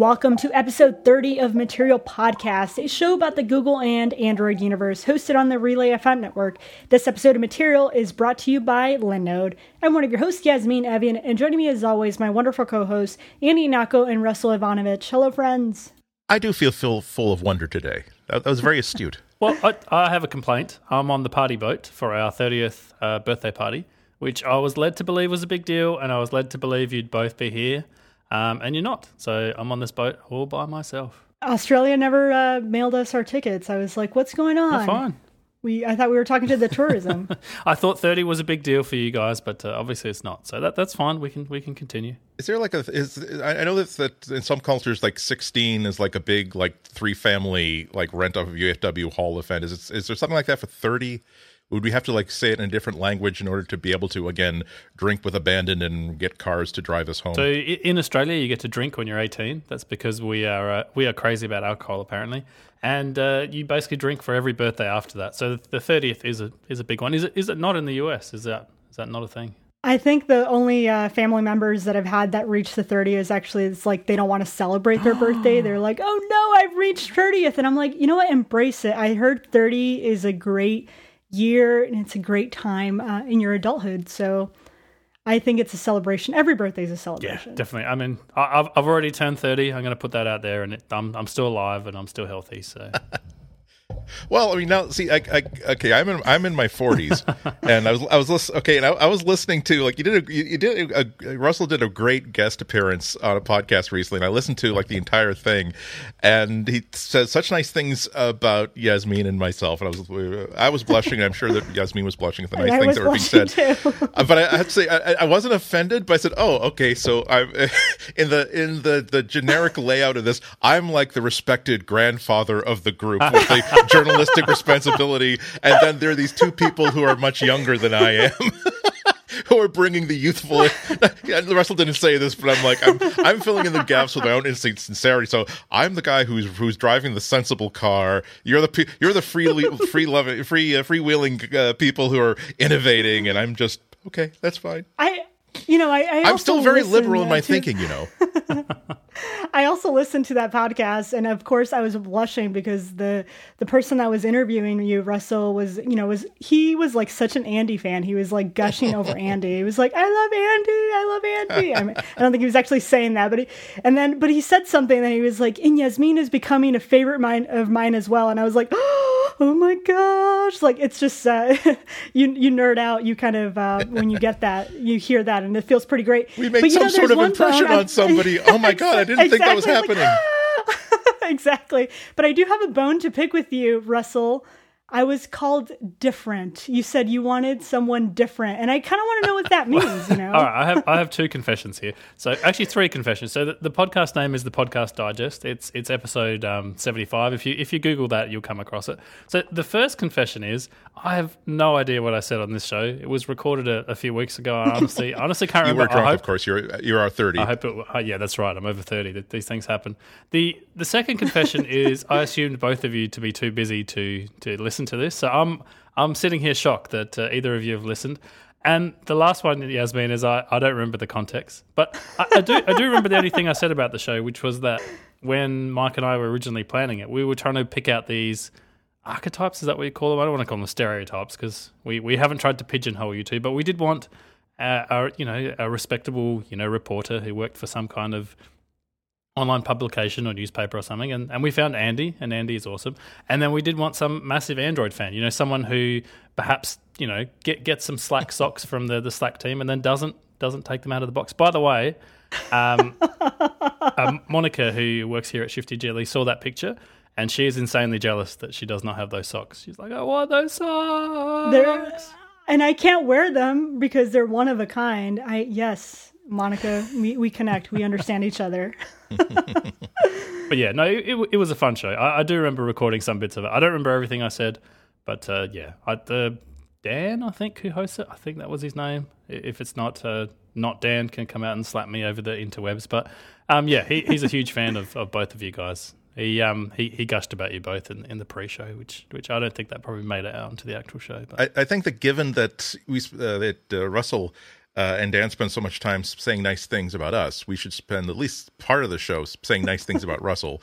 Welcome to episode 30 of Material Podcast, a show about the Google and Android universe hosted on the Relay FM network. This episode of Material is brought to you by Linode. I'm one of your hosts, Yasmin Evjen, and joining me as always, my wonderful co hosts, Andy Ihnatko and Russell Ivanovic. Hello, friends. I do feel full, full of wonder today. That, that was very astute. well, I, I, have a complaint. I'm on the party boat for our 30th uh, birthday party, which I was led to believe was a big deal, and I was led to believe you'd both be here. Um, and you're not. So I'm on this boat all by myself. Australia never uh, mailed us our tickets. I was like, what's going on? They're fine. We, I thought we were talking to the tourism. I thought 30 was a big deal for you guys, but uh, obviously it's not. So that that's fine. We can we can continue. Is there like a is I know that that in some cultures like 16 is like a big like three family like rent of UFW hall event. Is it, is there something like that for 30? Would we have to like say it in a different language in order to be able to again drink with abandon and get cars to drive us home? So in Australia, you get to drink when you're 18. That's because we are uh, we are crazy about alcohol apparently, and uh, you basically drink for every birthday after that. So the 30th is a is a big one. Is it is it not in the US? Is that is that not a thing? I think the only uh, family members that have had that reach the 30 is actually it's like they don't want to celebrate their birthday. They're like, "Oh no, I've reached 30th," and I'm like, you know what? Embrace it. I heard 30 is a great year and it's a great time uh, in your adulthood. So I think it's a celebration. Every birthday is a celebration. Yeah, definitely. I mean, I've, I've already turned 30. I'm going to put that out there and it, I'm, I'm still alive and I'm still healthy. So. Well, I mean, now see, I, I, okay, I'm in I'm in my 40s, and I was I was listening. Okay, and I, I, was listening to like you did a, you, you did a, Russell did a great guest appearance on a podcast recently, and I listened to like the entire thing, and he said such nice things about Yasmin and myself, and I was I was blushing. I'm sure that Yasmin was blushing at the nice things that were being said. Uh, but I, I, have to say, I, I, wasn't offended, but I said, oh, okay, so I'm in the in the the generic layout of this, I'm like the respected grandfather of the group with the journalistic responsibility, and then there are these two people who are much younger than I am. who are bringing the youthful. yeah, Russell didn't say this, but I'm like, I'm, I'm filling in the gaps with my own instinct sincerity. So I'm the guy who's who's driving the sensible car. You're the you're the free free loving free uh, freewheeling uh, people who are innovating, and I'm just okay. That's fine. I you know I, I am still very liberal in my to... thinking. You know. I also listened to that podcast, and of course, I was blushing because the the person that was interviewing you, Russell, was you know was he was like such an Andy fan. He was like gushing over Andy. He was like, "I love Andy, I love Andy." I, mean, I don't think he was actually saying that, but he and then but he said something that he was like, "And Yasmin is becoming a favorite mine of mine as well." And I was like. oh my gosh like it's just uh, you you nerd out you kind of uh, when you get that you hear that and it feels pretty great. We made but, some know, sort of impression on somebody. Oh my god i didn't exactly, think that was happening like, ah! exactly. But i do have a bone to pick with you russell I was called different. You said you wanted someone different, and I kind of want to know what that means. You know. All right, I have I have two confessions here. So actually, three confessions. So the, the podcast name is the Podcast Digest. It's it's episode um, seventy five. If you if you Google that, you'll come across it. So the first confession is I have no idea what I said on this show. It was recorded a, a few weeks ago. I honestly honestly can't you remember. You were drunk, hope, of course. You're you are thirty. I hope it. Uh, yeah, that's right. I'm over thirty. That These things happen. the The second confession is I assumed both of you to be too busy to to listen to this. So I'm I'm sitting here shocked that uh, either of you have listened. And the last one, Yasmin, is I, I don't remember the context, but I, I do I do remember the only thing I said about the show, which was that when Mike and I were originally planning it, we were trying to pick out these archetypes. Is that what you call them? I don't want to call them stereotypes because we, we haven't tried to pigeonhole you two, but we did want a, a you know a respectable you know reporter who worked for some kind of online publication or newspaper or something, and, and we found Andy, and Andy is awesome. And then we did want some massive Android fan, you know, someone who perhaps you know get gets some Slack socks from the the Slack team, and then doesn't doesn't take them out of the box. By the way, um, um, Monica, who works here at Shifty Jelly, saw that picture. And she is insanely jealous that she does not have those socks. She's like, I want those socks. They're, and I can't wear them because they're one of a kind. I yes, Monica, we, we connect. We understand each other. but yeah, no, it, it, was a fun show. I, I, do remember recording some bits of it. I don't remember everything I said, but uh, yeah, I, uh, Dan, I think, who hosts it, I think that was his name. If it's not uh, not Dan, can come out and slap me over the interwebs. But um, yeah, he, he's a huge fan of, of both of you guys. He um he, he gushed about you both in, in the pre-show, which which I don't think that probably made it out into the actual show. But I, I think that given that we uh, that uh, Russell uh, and Dan spends so much time saying nice things about us. We should spend at least part of the show saying nice things about Russell.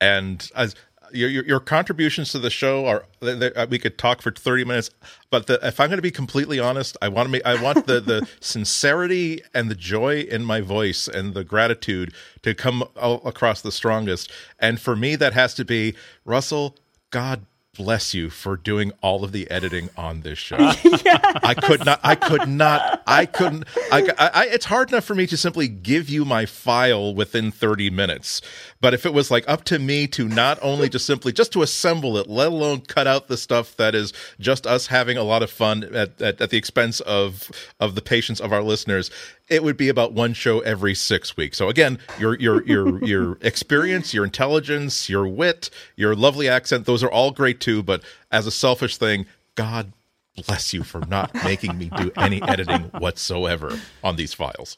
And as your, your, your contributions to the show are uh, we could talk for 30 minutes but the, if i'm going to be completely honest i want to make i want the the sincerity and the joy in my voice and the gratitude to come across the strongest and for me that has to be russell god bless you for doing all of the editing on this show. yes. I could not, I could not, I couldn't, I, I, it's hard enough for me to simply give you my file within 30 minutes. But if it was like up to me to not only just simply just to assemble it, let alone cut out the stuff that is just us having a lot of fun at, at, at the expense of, of the patience of our listeners, it would be about one show every six weeks. So again, your your your your experience, your intelligence, your wit, your lovely accent, those are all great too. But as a selfish thing, God bless you for not making me do any editing whatsoever on these files.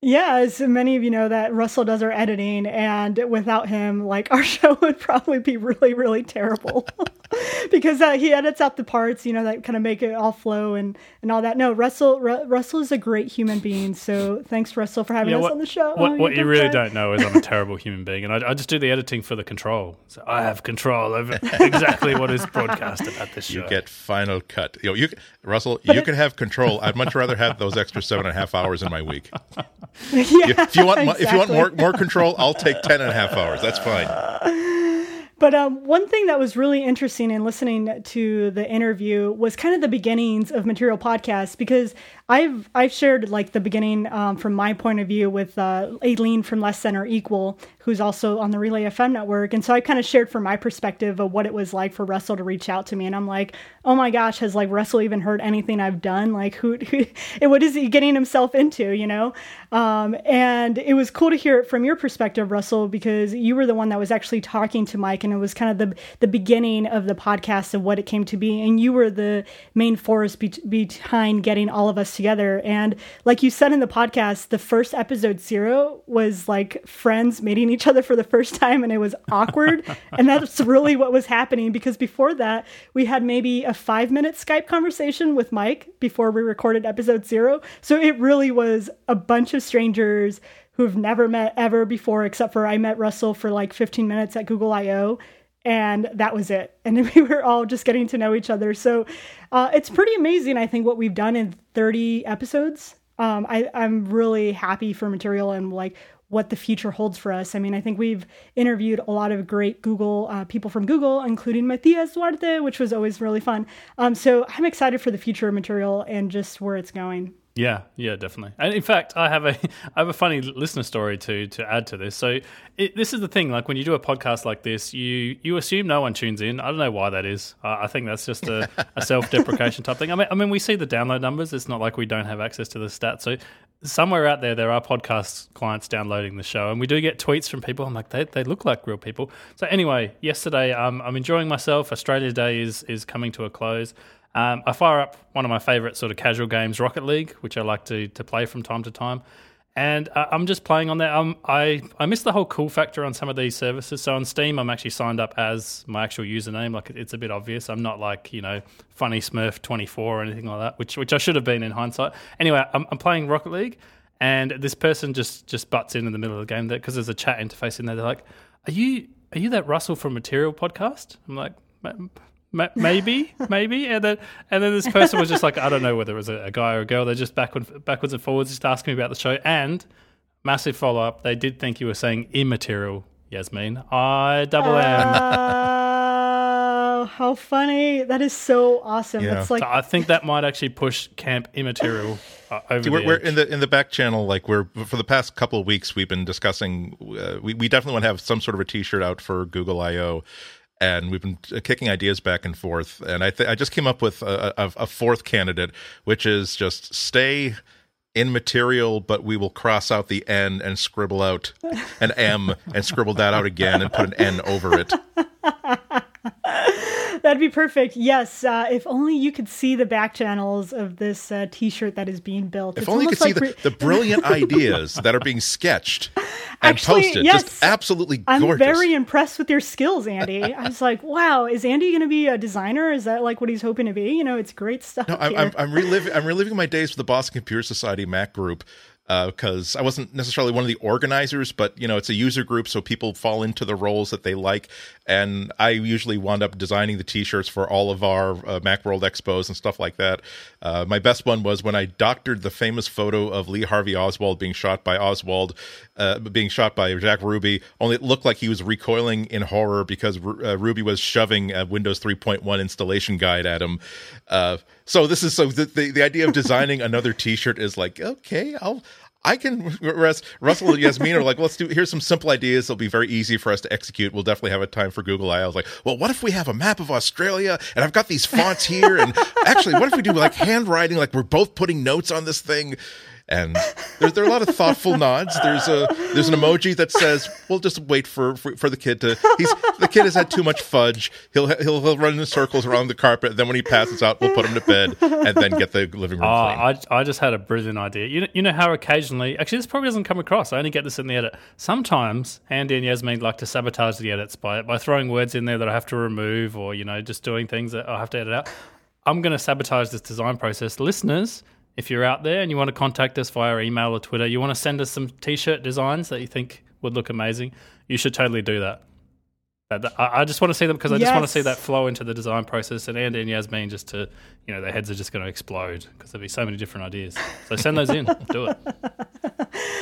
Yeah, as many of you know, that Russell does our editing, and without him, like our show would probably be really, really terrible because uh, he edits out the parts, you know, that kind of make it all flow and and all that. No, Russell, Russell is a great human being. So thanks, Russell, for having us what, on the show. What, oh, what you really don't know is I'm a terrible human being, and I, I, just do the editing for the control. So I have control over exactly what is broadcast about this show. You get final cut. You know, you Russell, but you it, can have control. I'd much rather have those extra seven and a half hours in my week. yeah, if you want, exactly. if you want more more control, I'll take ten and a half hours. That's fine. But um, one thing that was really interesting in listening to the interview was kind of the beginnings of Material Podcast because I've I've shared like the beginning um, from my point of view with uh, Aleen from Less Than or Equal, who's also on the Relay FM network, and so I kind of shared from my perspective of what it was like for Russell to reach out to me, and I'm like, oh my gosh, has like Russell even heard anything I've done? Like who, who what is he getting himself into? You know, um, and it was cool to hear it from your perspective, Russell, because you were the one that was actually talking to Mike, and it was kind of the the beginning of the podcast of what it came to be, and you were the main force be- behind getting all of us together. And like you said in the podcast, the first episode zero was like friends meeting each other for the first time, and it was awkward. and that's really what was happening because before that, we had maybe a five minute Skype conversation with Mike before we recorded episode zero. So it really was a bunch of strangers who've never met ever before, except for I met Russell for like 15 minutes at Google I/O and that was it. And we were all just getting to know each other. So uh, it's pretty amazing, I think, what we've done in 30 episodes. Um, I, I'm really happy for material and like what the future holds for us. I mean, I think we've interviewed a lot of great Google uh, people from Google, including Matias Duarte, which was always really fun. Um, so I'm excited for the future of material and just where it's going. Yeah, yeah, definitely. And in fact, I have a I have a funny listener story to to add to this. So it, this is the thing. Like when you do a podcast like this, you you assume no one tunes in. I don't know why that is. I think that's just a, a self deprecation type thing. I mean, I mean, we see the download numbers. It's not like we don't have access to the stats. So somewhere out there, there are podcast clients downloading the show, and we do get tweets from people. I'm like, they, they look like real people. So anyway, yesterday, um, I'm enjoying myself. Australia Day is is coming to a close. Um, I fire up one of my favorite sort of casual games, Rocket League, which I like to to play from time to time. And uh, I'm just playing on there. Um, I I miss the whole cool factor on some of these services. So on Steam, I'm actually signed up as my actual username. Like it's a bit obvious. I'm not like you know Funny Smurf 24 or anything like that, which which I should have been in hindsight. Anyway, I'm, I'm playing Rocket League, and this person just just butts in in the middle of the game because there's a chat interface in there. They're like, "Are you are you that Russell from Material podcast?" I'm like, maybe, maybe, and then and then this person was just like, I don't know whether it was a, a guy or a girl. They're just backwards, backwards and forwards, just asking me about the show. And massive follow up, they did think you were saying immaterial, Yasmin. I double M. Oh, how funny! That is so awesome. Yeah. It's like so I think that might actually push Camp Immaterial uh, over. See, we're, we're, in the in the back channel. Like we're for the past couple of weeks, we've been discussing. Uh, we we definitely want to have some sort of a T-shirt out for Google I/O and we've been uh, kicking ideas back and forth. And I th- I just came up with a, a, a, fourth candidate, which is just stay in material, but we will cross out the N and scribble out an M and scribble that out again and put an N over it. That'd be perfect. Yes, uh, if only you could see the back channels of this uh, T-shirt that is being built. If It's only you could almost see like the, re- the brilliant ideas that are being sketched and Actually, posted. yes. Just absolutely I'm very impressed with your skills, Andy. I was like, wow, is Andy going to be a designer? Is that like what he's hoping to be? You know, it's great stuff. No, I'm. I'm, I'm reliving I'm reliving my days with the Boston Computer Society Mac group because I wasn't necessarily one of the organizers, but you know it's a user group, so people fall into the roles that they like, and I usually wound up designing the T-shirts for all of our uh, MacWorld expos and stuff like that. Uh, my best one was when I doctored the famous photo of Lee Harvey Oswald being shot by Oswald, uh, being shot by Jack Ruby. Only it looked like he was recoiling in horror because uh, Ruby was shoving a Windows 3.1 installation guide at him. Uh, so this is so the, the the idea of designing another T-shirt is like okay, I'll. I can Russ, Russell and Yasmin are like, let's do. Here's some simple ideas. They'll be very easy for us to execute. We'll definitely have a time for Google. I was like, well, what if we have a map of Australia and I've got these fonts here, and actually, what if we do like handwriting? Like we're both putting notes on this thing, and there's there are a lot of thoughtful nods. There's a there's an emoji that says, "We'll just wait for, for for the kid to." He's the kid has had too much fudge. He'll he'll he'll run in circles around the carpet. Then when he passes out, we'll put him to bed and then get the living room Oh. I, I just had a brilliant idea. You know, you know how occasionally, actually, this probably doesn't come across. I only get this in the edit. Sometimes Andy and Yasmin like to sabotage the edits by by throwing words in there that I have to remove, or you know, just doing things that I have to edit out. I'm going to sabotage this design process. Listeners, if you're out there and you want to contact us via email or Twitter, you want to send us some t-shirt designs that you think would look amazing, you should totally do that. I I just want to see them because I just want to see that flow into the design process. And Andy and Yasmin just to, you know, their heads are just going to explode because there'll be so many different ideas. So send those in. Do it.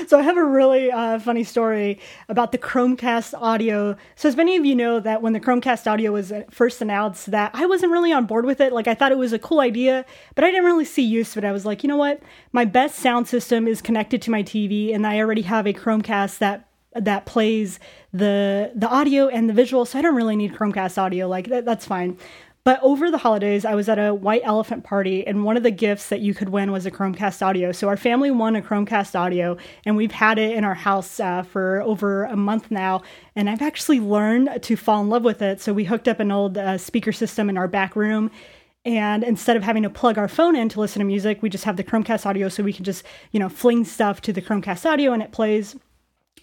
So I have a really uh, funny story about the Chromecast audio. So as many of you know that when the Chromecast audio was uh, first announced, that I wasn't really on board with it. Like I thought it was a cool idea, but I didn't really see use of it. I was like, you know what? My best sound system is connected to my TV, and I already have a Chromecast that that plays the the audio and the visual. So I don't really need Chromecast audio. Like that, that's fine. But over the holidays, I was at a white elephant party, and one of the gifts that you could win was a Chromecast audio. So our family won a Chromecast audio, and we've had it in our house uh, for over a month now. And I've actually learned to fall in love with it. So we hooked up an old uh, speaker system in our back room. And instead of having to plug our phone in to listen to music, we just have the Chromecast audio so we can just, you know, fling stuff to the Chromecast audio and it plays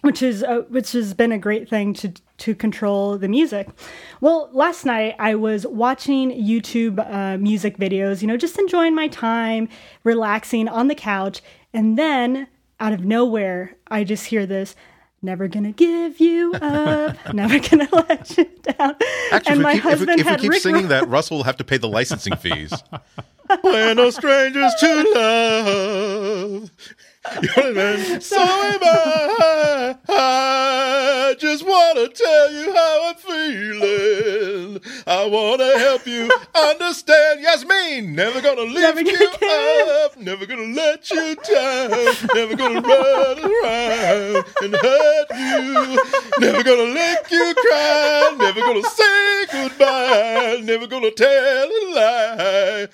which is uh, which has been a great thing to to control the music. Well, last night I was watching YouTube uh, music videos, you know, just enjoying my time, relaxing on the couch, and then out of nowhere I just hear this. Never gonna give you up. never gonna let you down. Actually, and if my we keep, husband if we had keep Rick singing that, Russell will have to pay the licensing fees. We're no strangers to love. Man, so am I. I just want to tell you how I'm feeling. I want to help you understand. Yasmin, never gonna lift Never you gonna up. Never gonna let you down. Never gonna run around and hurt you. Never gonna make you cry. Never gonna say goodbye. Never gonna tell a lie.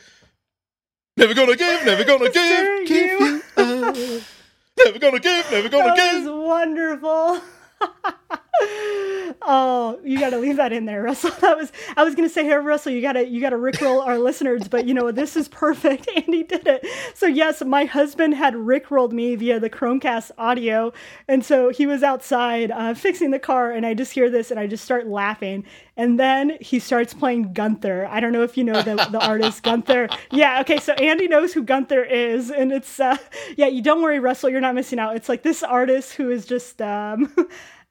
Never gonna give, never gonna give, give you- you up. Never gonna give, never gonna That give. was wonderful. oh, you got to leave that in there, Russell. That was I was gonna say here, Russell. You gotta you gotta rickroll our listeners, but you know this is perfect. Andy did it. So yes, my husband had rickrolled me via the Chromecast audio, and so he was outside uh, fixing the car, and I just hear this, and I just start laughing, and then he starts playing Gunther. I don't know if you know the the artist Gunther. Yeah, okay. So Andy knows who Gunther is, and it's uh, yeah. You don't worry, Russell. You're not missing out. It's like this artist who is just um.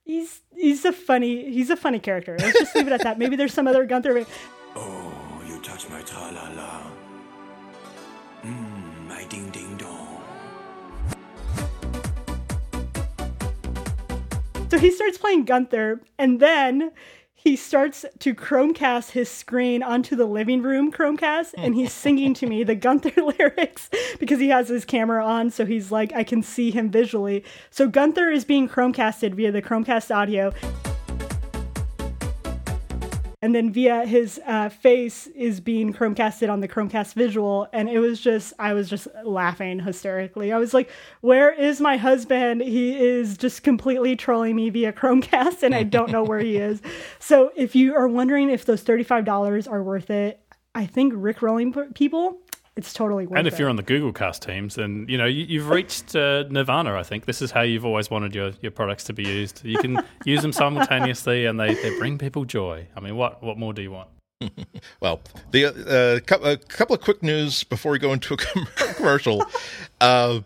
He's he's a funny he's a funny character. Let's just leave it at that. Maybe there's some other Gunther. Oh, you touch my tra la la. Mmm, my ding ding dong. So he starts playing Gunther, and then he starts to Chromecast his screen onto the living room Chromecast, and he's singing to me the Gunther lyrics because he has his camera on, so he's like I can see him visually. So Gunther is being Chromecasted via the Chromecast audio. And then via his uh, face is being Chromecasted on the Chromecast visual, and it was just I was just laughing hysterically. I was like, "Where is my husband? He is just completely trolling me via Chromecast, and I don't know where he is." So if you are wondering if those thirty five dollars are worth it, I think Rick rolling people it's totally worth it. And if it. you're on the Google Cast teams, then you know you, have reached uh, Nirvana. I think this is how you've always wanted your, your products to be used. You can use them simultaneously, and they, they bring people joy. I mean, what what more do you want? well, the uh, a couple of quick news before we go into a commercial. Uh,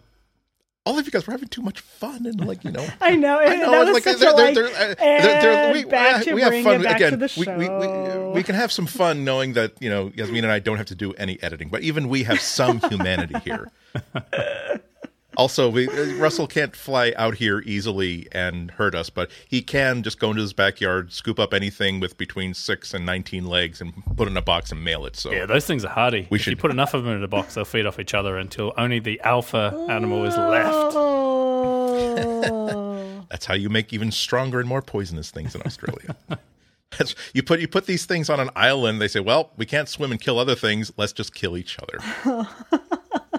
all of you guys were having too much fun and like you know. I know, I know that was like, such they're, a, they're, uh, they're, they're, eh, we, we have fun again we, we, we, we, can have some fun knowing that you know Yasmin and I don't have to do any editing but even we have some humanity here also, we, uh, Russell can't fly out here easily and hurt us, but he can just go into his backyard, scoop up anything with between six and nineteen legs, and put it in a box and mail it. So yeah, those things are hardy. We if should... you put enough of them in a box, they'll feed off each other until only the alpha animal is left. That's how you make even stronger and more poisonous things in Australia. you put you put these things on an island. They say, "Well, we can't swim and kill other things. Let's just kill each other."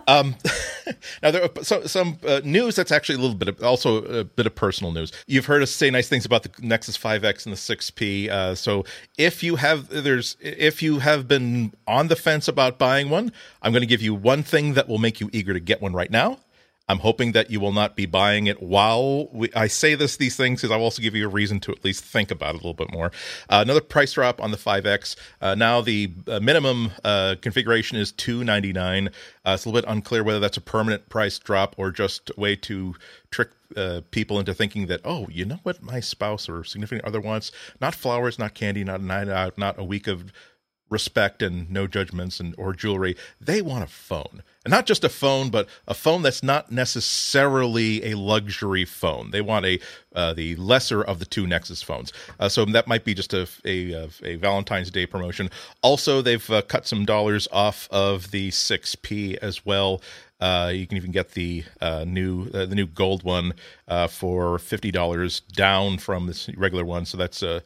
um, now there are some, some uh, news that's actually a little bit of, also a bit of personal news. You've heard us say nice things about the Nexus 5X and the 6P. Uh, so if you have there's if you have been on the fence about buying one, I'm going to give you one thing that will make you eager to get one right now. I'm hoping that you will not be buying it while we, I say this these things because I'll also give you a reason to at least think about it a little bit more. Uh, another price drop on the 5X. Uh, now the uh, minimum uh, configuration is 299. Uh, it's a little bit unclear whether that's a permanent price drop or just a way to trick uh, people into thinking that oh, you know what, my spouse or significant other wants not flowers, not candy, not a night out, not a week of respect and no judgments and or jewelry they want a phone. And not just a phone but a phone that's not necessarily a luxury phone. They want a uh, the lesser of the two nexus phones. Uh, so that might be just a, a, a valentine's day promotion. Also they've uh, cut some dollars off of the 6p as well. Uh, you can even get the uh, new uh, the new gold one uh, for fifty dollars down from this regular one. So that's a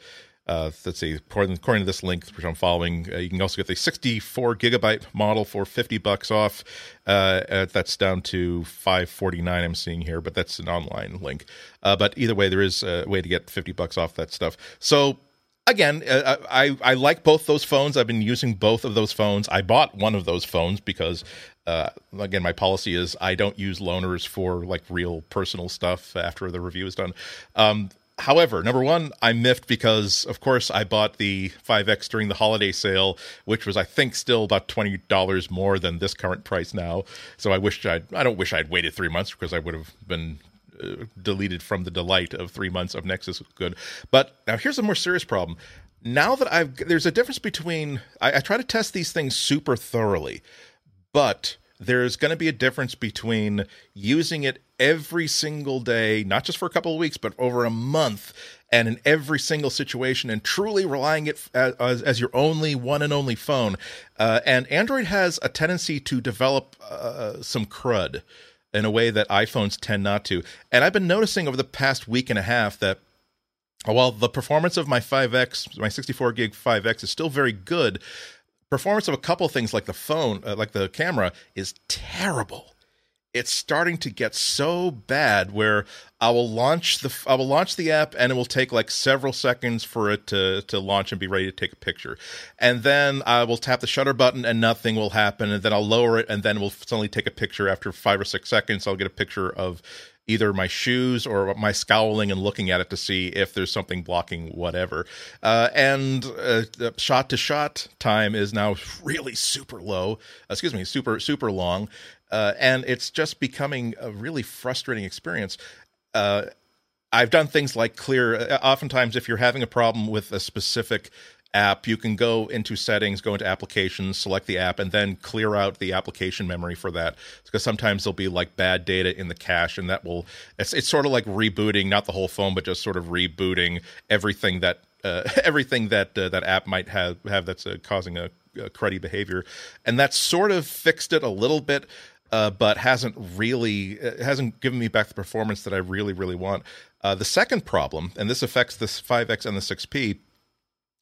uh, let's see, according, according, to this link which I'm following, uh, you can also get the 64 gigabyte model for 50 bucks off. Uh, uh that's down to 549. I'm seeing here, but that's an online link. Uh, but either way, there is a way to get 50 bucks off that stuff. So again, uh, I I like both those phones. I've been using both of those phones. I bought one of those phones because. Uh, again, my policy is I don't use loaners for like real personal stuff after the review is done. Um, However, number one, I'm miffed because, of course, I bought the 5X during the holiday sale, which was, I think, still about twenty dollars more than this current price now. So I wish I'd, I don't wish I'd waited three months because I would have been uh, deleted from the delight of three months of Nexus good. But now here's a more serious problem. Now that I've, there's a difference between, I, I try to test these things super thoroughly, but there's going to be a difference between using it every single day, not just for a couple of weeks, but over a month, and in every single situation, and truly relying it as, as your only one and only phone. Uh, and Android has a tendency to develop uh, some crud in a way that iPhones tend not to. And I've been noticing over the past week and a half that while the performance of my 5X, my 64 gig 5X is still very good, performance of a couple things like the phone, uh, like the camera, is terrible. It's starting to get so bad where I will launch the I will launch the app and it will take like several seconds for it to to launch and be ready to take a picture, and then I will tap the shutter button and nothing will happen, and then I'll lower it and then we'll suddenly take a picture after five or six seconds. I'll get a picture of either my shoes or my scowling and looking at it to see if there's something blocking whatever. Uh, and uh, shot to shot time is now really super low. Excuse me, super super long, uh, and it's just becoming a really frustrating experience. Uh, I've done things like clear. Uh, oftentimes, if you're having a problem with a specific app, you can go into settings, go into applications, select the app, and then clear out the application memory for that. Because sometimes there'll be like bad data in the cache, and that will it's it's sort of like rebooting, not the whole phone, but just sort of rebooting everything that uh, everything that uh, that app might have have that's uh, causing a, a cruddy behavior, and that sort of fixed it a little bit. Uh, but hasn't really uh, hasn't given me back the performance that I really really want. Uh, the second problem, and this affects the 5x and the 6p,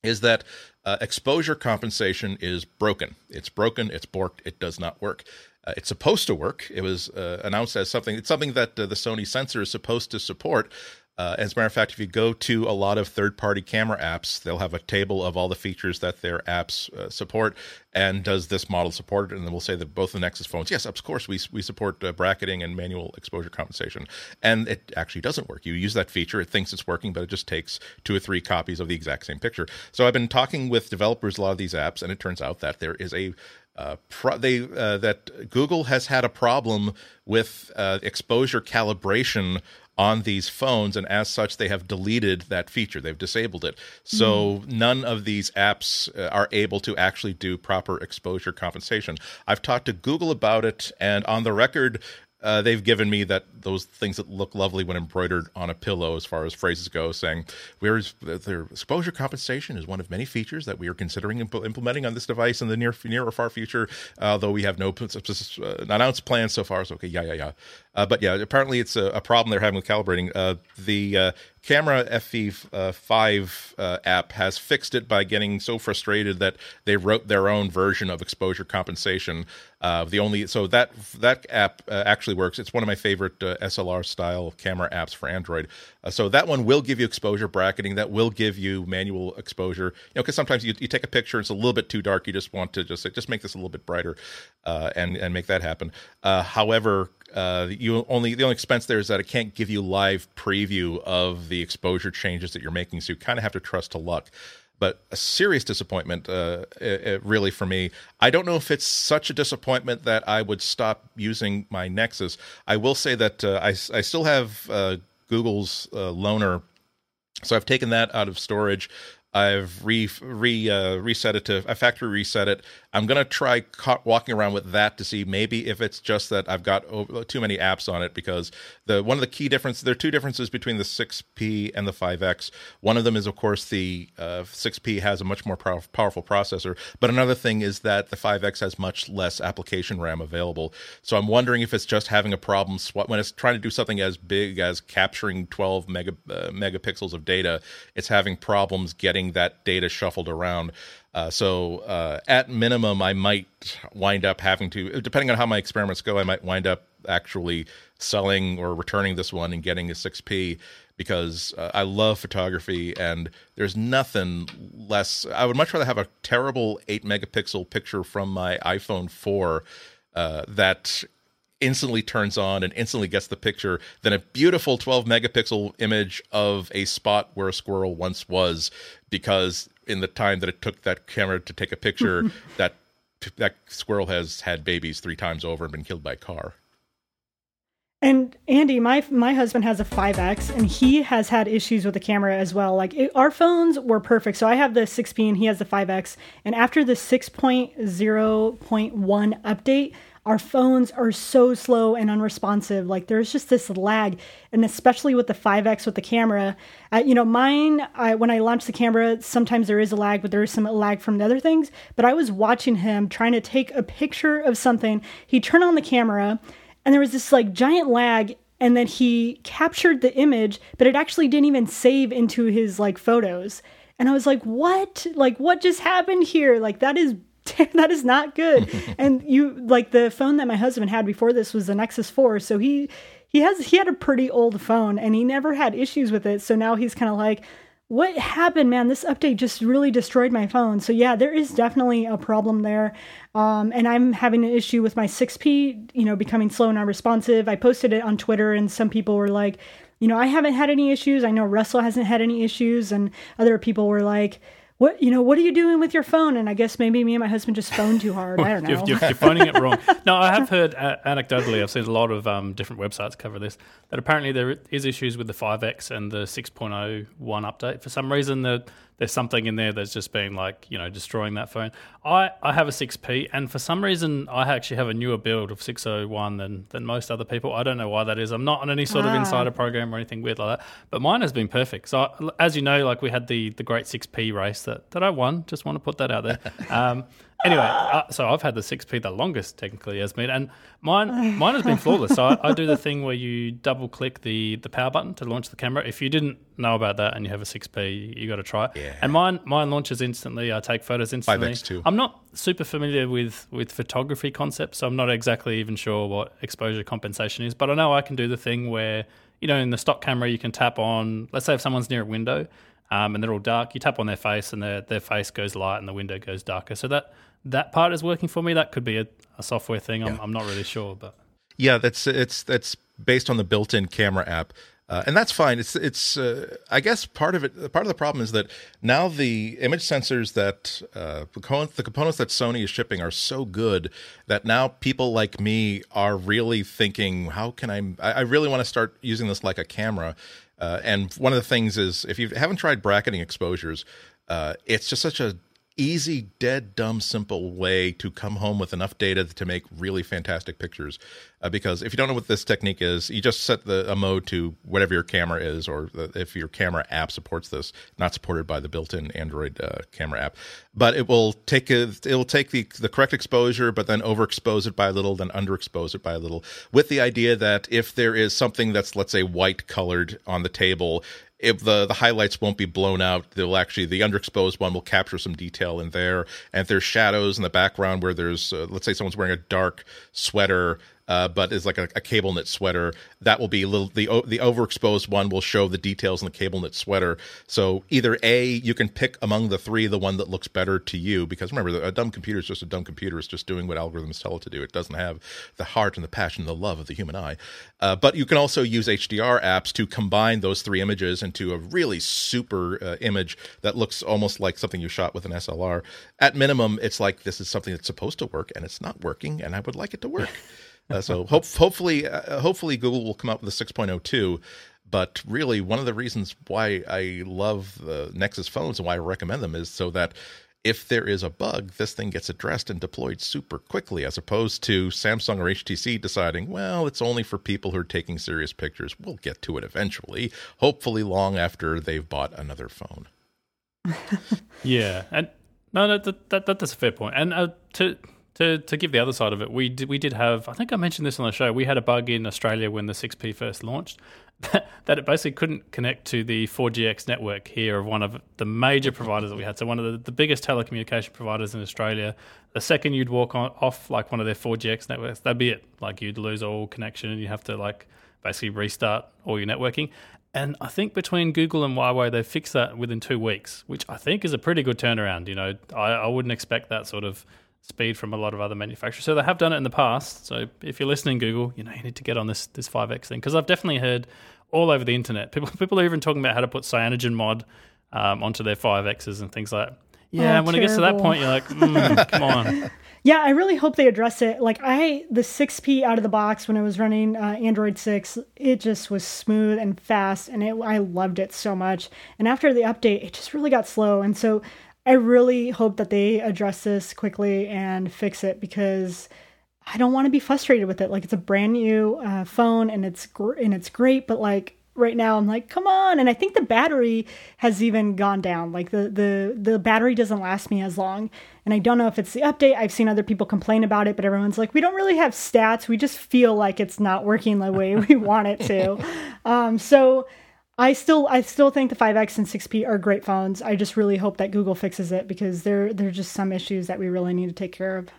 is that uh, exposure compensation is broken. It's broken. It's borked. It does not work. Uh, it's supposed to work. It was uh, announced as something. It's something that uh, the Sony sensor is supposed to support. Uh, as a matter of fact, if you go to a lot of third-party camera apps, they'll have a table of all the features that their apps uh, support. And does this model support it? And then we'll say that both the Nexus phones, yes, of course, we we support uh, bracketing and manual exposure compensation. And it actually doesn't work. You use that feature, it thinks it's working, but it just takes two or three copies of the exact same picture. So I've been talking with developers a lot of these apps, and it turns out that there is a uh, pro- they uh, that Google has had a problem with uh, exposure calibration on these phones, and as such, they have deleted that feature. They've disabled it, so mm. none of these apps uh, are able to actually do proper exposure compensation. I've talked to Google about it, and on the record, uh, they've given me that those things that look lovely when embroidered on a pillow, as far as phrases go, saying "Where's their exposure compensation is one of many features that we are considering imp- implementing on this device in the near near or far future, uh, though we have no uh, announced plans so far. So okay, yeah, yeah, yeah. Uh, but yeah, apparently it's a, a, problem they're having with calibrating. Uh, the uh, camera FV5 uh, uh, app has fixed it by getting so frustrated that they wrote their own version of exposure compensation. Uh, the only so that that app actually works. It's one of my favorite SLR style camera apps for Android. so that one will give you exposure bracketing. That will give you manual exposure. You know, because sometimes you, you take a picture, and it's a little bit too dark. You just want to just say, just make this a little bit brighter, and and make that happen. however, uh, you only the only expense there is that it can't give you live preview of the exposure changes that you're making, so you kind of have to trust to luck. But a serious disappointment, uh, it, it really for me. I don't know if it's such a disappointment that I would stop using my Nexus. I will say that uh, I I still have uh, Google's uh, loaner so I've taken that out of storage. I've re, re uh, reset it to I factory reset it. I'm gonna try ca- walking around with that to see maybe if it's just that I've got over, too many apps on it because the one of the key differences there are two differences between the 6P and the 5X. One of them is of course the uh, 6P has a much more pow- powerful processor, but another thing is that the 5X has much less application RAM available. So I'm wondering if it's just having a problem sw- when it's trying to do something as big as capturing 12 mega uh, megapixels of data, it's having problems getting that data shuffled around. Uh, so uh, at minimum, I might wind up having to, depending on how my experiments go, I might wind up actually selling or returning this one and getting a 6P because uh, I love photography and there's nothing less. I would much rather have a terrible 8 megapixel picture from my iPhone 4 uh, that instantly turns on and instantly gets the picture than a beautiful 12 megapixel image of a spot where a squirrel once was because in the time that it took that camera to take a picture that that squirrel has had babies three times over and been killed by a car and Andy, my my husband has a 5X, and he has had issues with the camera as well. Like it, our phones were perfect, so I have the 6P and he has the 5X. And after the 6.0.1 update, our phones are so slow and unresponsive. Like there's just this lag, and especially with the 5x with the camera. Uh, you know, mine I, when I launch the camera, sometimes there is a lag, but there is some lag from the other things. But I was watching him trying to take a picture of something. He turned on the camera, and there was this like giant lag. And then he captured the image, but it actually didn't even save into his like photos. And I was like, what? Like, what just happened here? Like, that is that is not good. and you like the phone that my husband had before this was the Nexus 4, so he he has he had a pretty old phone and he never had issues with it. So now he's kind of like what happened, man? This update just really destroyed my phone. So yeah, there is definitely a problem there. Um, and I'm having an issue with my 6P, you know, becoming slow and unresponsive. I posted it on Twitter and some people were like, you know, I haven't had any issues. I know Russell hasn't had any issues. And other people were like, what you know what are you doing with your phone? And i guess maybe me and my husband just phoned too hard. I don't know. you're, you're, phoning it wrong. No i have heard uh, anecdotally i've seen a lot of um, different websites cover this that apparently there is issues with the 5x and the 6.01 update. For some reason the there's something in there that's just been like you know destroying that phone. I, I have a 6P, and for some reason I actually have a newer build of 601 than than most other people. I don't know why that is. I'm not on any sort ah. of insider program or anything weird like that. But mine has been perfect. So I, as you know, like we had the the great 6P race that that I won. Just want to put that out there. Um, anyway, uh, so I've had the 6P the longest technically as me, and mine mine has been flawless. So I, I do the thing where you double click the the power button to launch the camera. If you didn't know about that and you have a 6P, you got to try it. Yeah. And mine mine launches instantly. I take photos instantly. 5X too. I'm not super familiar with with photography concepts, so I'm not exactly even sure what exposure compensation is. But I know I can do the thing where you know in the stock camera you can tap on. Let's say if someone's near a window. Um, and they're all dark. You tap on their face, and their their face goes light, and the window goes darker. So that that part is working for me. That could be a, a software thing. I'm, I'm not really sure, but Yeah, that's it's that's based on the built-in camera app, uh, and that's fine. It's it's uh, I guess part of it part of the problem is that now the image sensors that uh, the components- that Sony is shipping are so good that now people like me are really thinking, how can I? I I really want to start using this like a camera. Uh, and one of the things is if you haven't tried bracketing exposures, uh, it's just such a easy, dead, dumb, simple way to come home with enough data to make really fantastic pictures. Uh, because if you don't know what this technique is, you just set the a mode to whatever your camera is, or the, if your camera app supports this, not supported by the built-in Android uh, camera app. But it will take a, it will take the the correct exposure, but then overexpose it by a little, then underexpose it by a little, with the idea that if there is something that's let's say white colored on the table, if the the highlights won't be blown out they'll actually the underexposed one will capture some detail in there. And if there's shadows in the background where there's uh, let's say someone's wearing a dark sweater uh, but is like a, a cable knit sweater. That will be a little the the overexposed one will show the details in the cable knit sweater. So either a you can pick among the three the one that looks better to you because remember a dumb computer is just a dumb computer it's just doing what algorithms tell it to do. It doesn't have the heart and the passion and the love of the human eye. Uh, but you can also use hdr apps to combine those three images into a really super uh, image that looks almost like something you shot with an slr at minimum it's like this is something that's supposed to work and it's not working and i would like it to work uh, so hope, hopefully, uh, hopefully Google will come up with a 6.02. But really, one of the reasons why I love the Nexus phones and why I recommend them is so that if there is a bug, this thing gets addressed and deployed super quickly, as opposed to Samsung or HTC deciding, well, it's only for people who are taking serious pictures. We'll get to it eventually, hopefully long after they've bought another phone. yeah, and no, no that, that, that that's a fair point. And uh, to to to give the other side of it, we did, we did have. I think I mentioned this on the show. We had a bug in Australia when the 6P first launched that it basically couldn't connect to the 4GX network here of one of the major providers that we had. So one of the, the biggest telecommunication providers in Australia. The second you'd walk on off like one of their 4GX networks, that'd be it. Like you'd lose all connection and you have to like basically restart all your networking. And I think between Google and Huawei, they fixed that within two weeks, which I think is a pretty good turnaround. You know, I, I wouldn't expect that sort of speed from a lot of other manufacturers. So they have done it in the past. So if you're listening, Google, you know you need to get on this this 5x thing because I've definitely heard all over the internet people people are even talking about how to put cyanogen mod um, onto their 5x's and things like that. Yeah, Oh, when it gets to that point, you're like, mm, come on. Yeah, I really hope they address it. Like I, the 6P out of the box when I was running uh, Android 6, it just was smooth and fast, and it, I loved it so much. And after the update, it just really got slow. And so I really hope that they address this quickly and fix it because I don't want to be frustrated with it. Like it's a brand new uh, phone and it's gr- and it's great, but like right now I'm like, come on. And I think the battery has even gone down. Like the the the battery doesn't last me as long. And I don't know if it's the update. I've seen other people complain about it, but everyone's like, we don't really have stats. We just feel like it's not working the way we want it to. Um, so I still I still think the 5X and 6P are great phones. I just really hope that Google fixes it because there there's just some issues that we really need to take care of.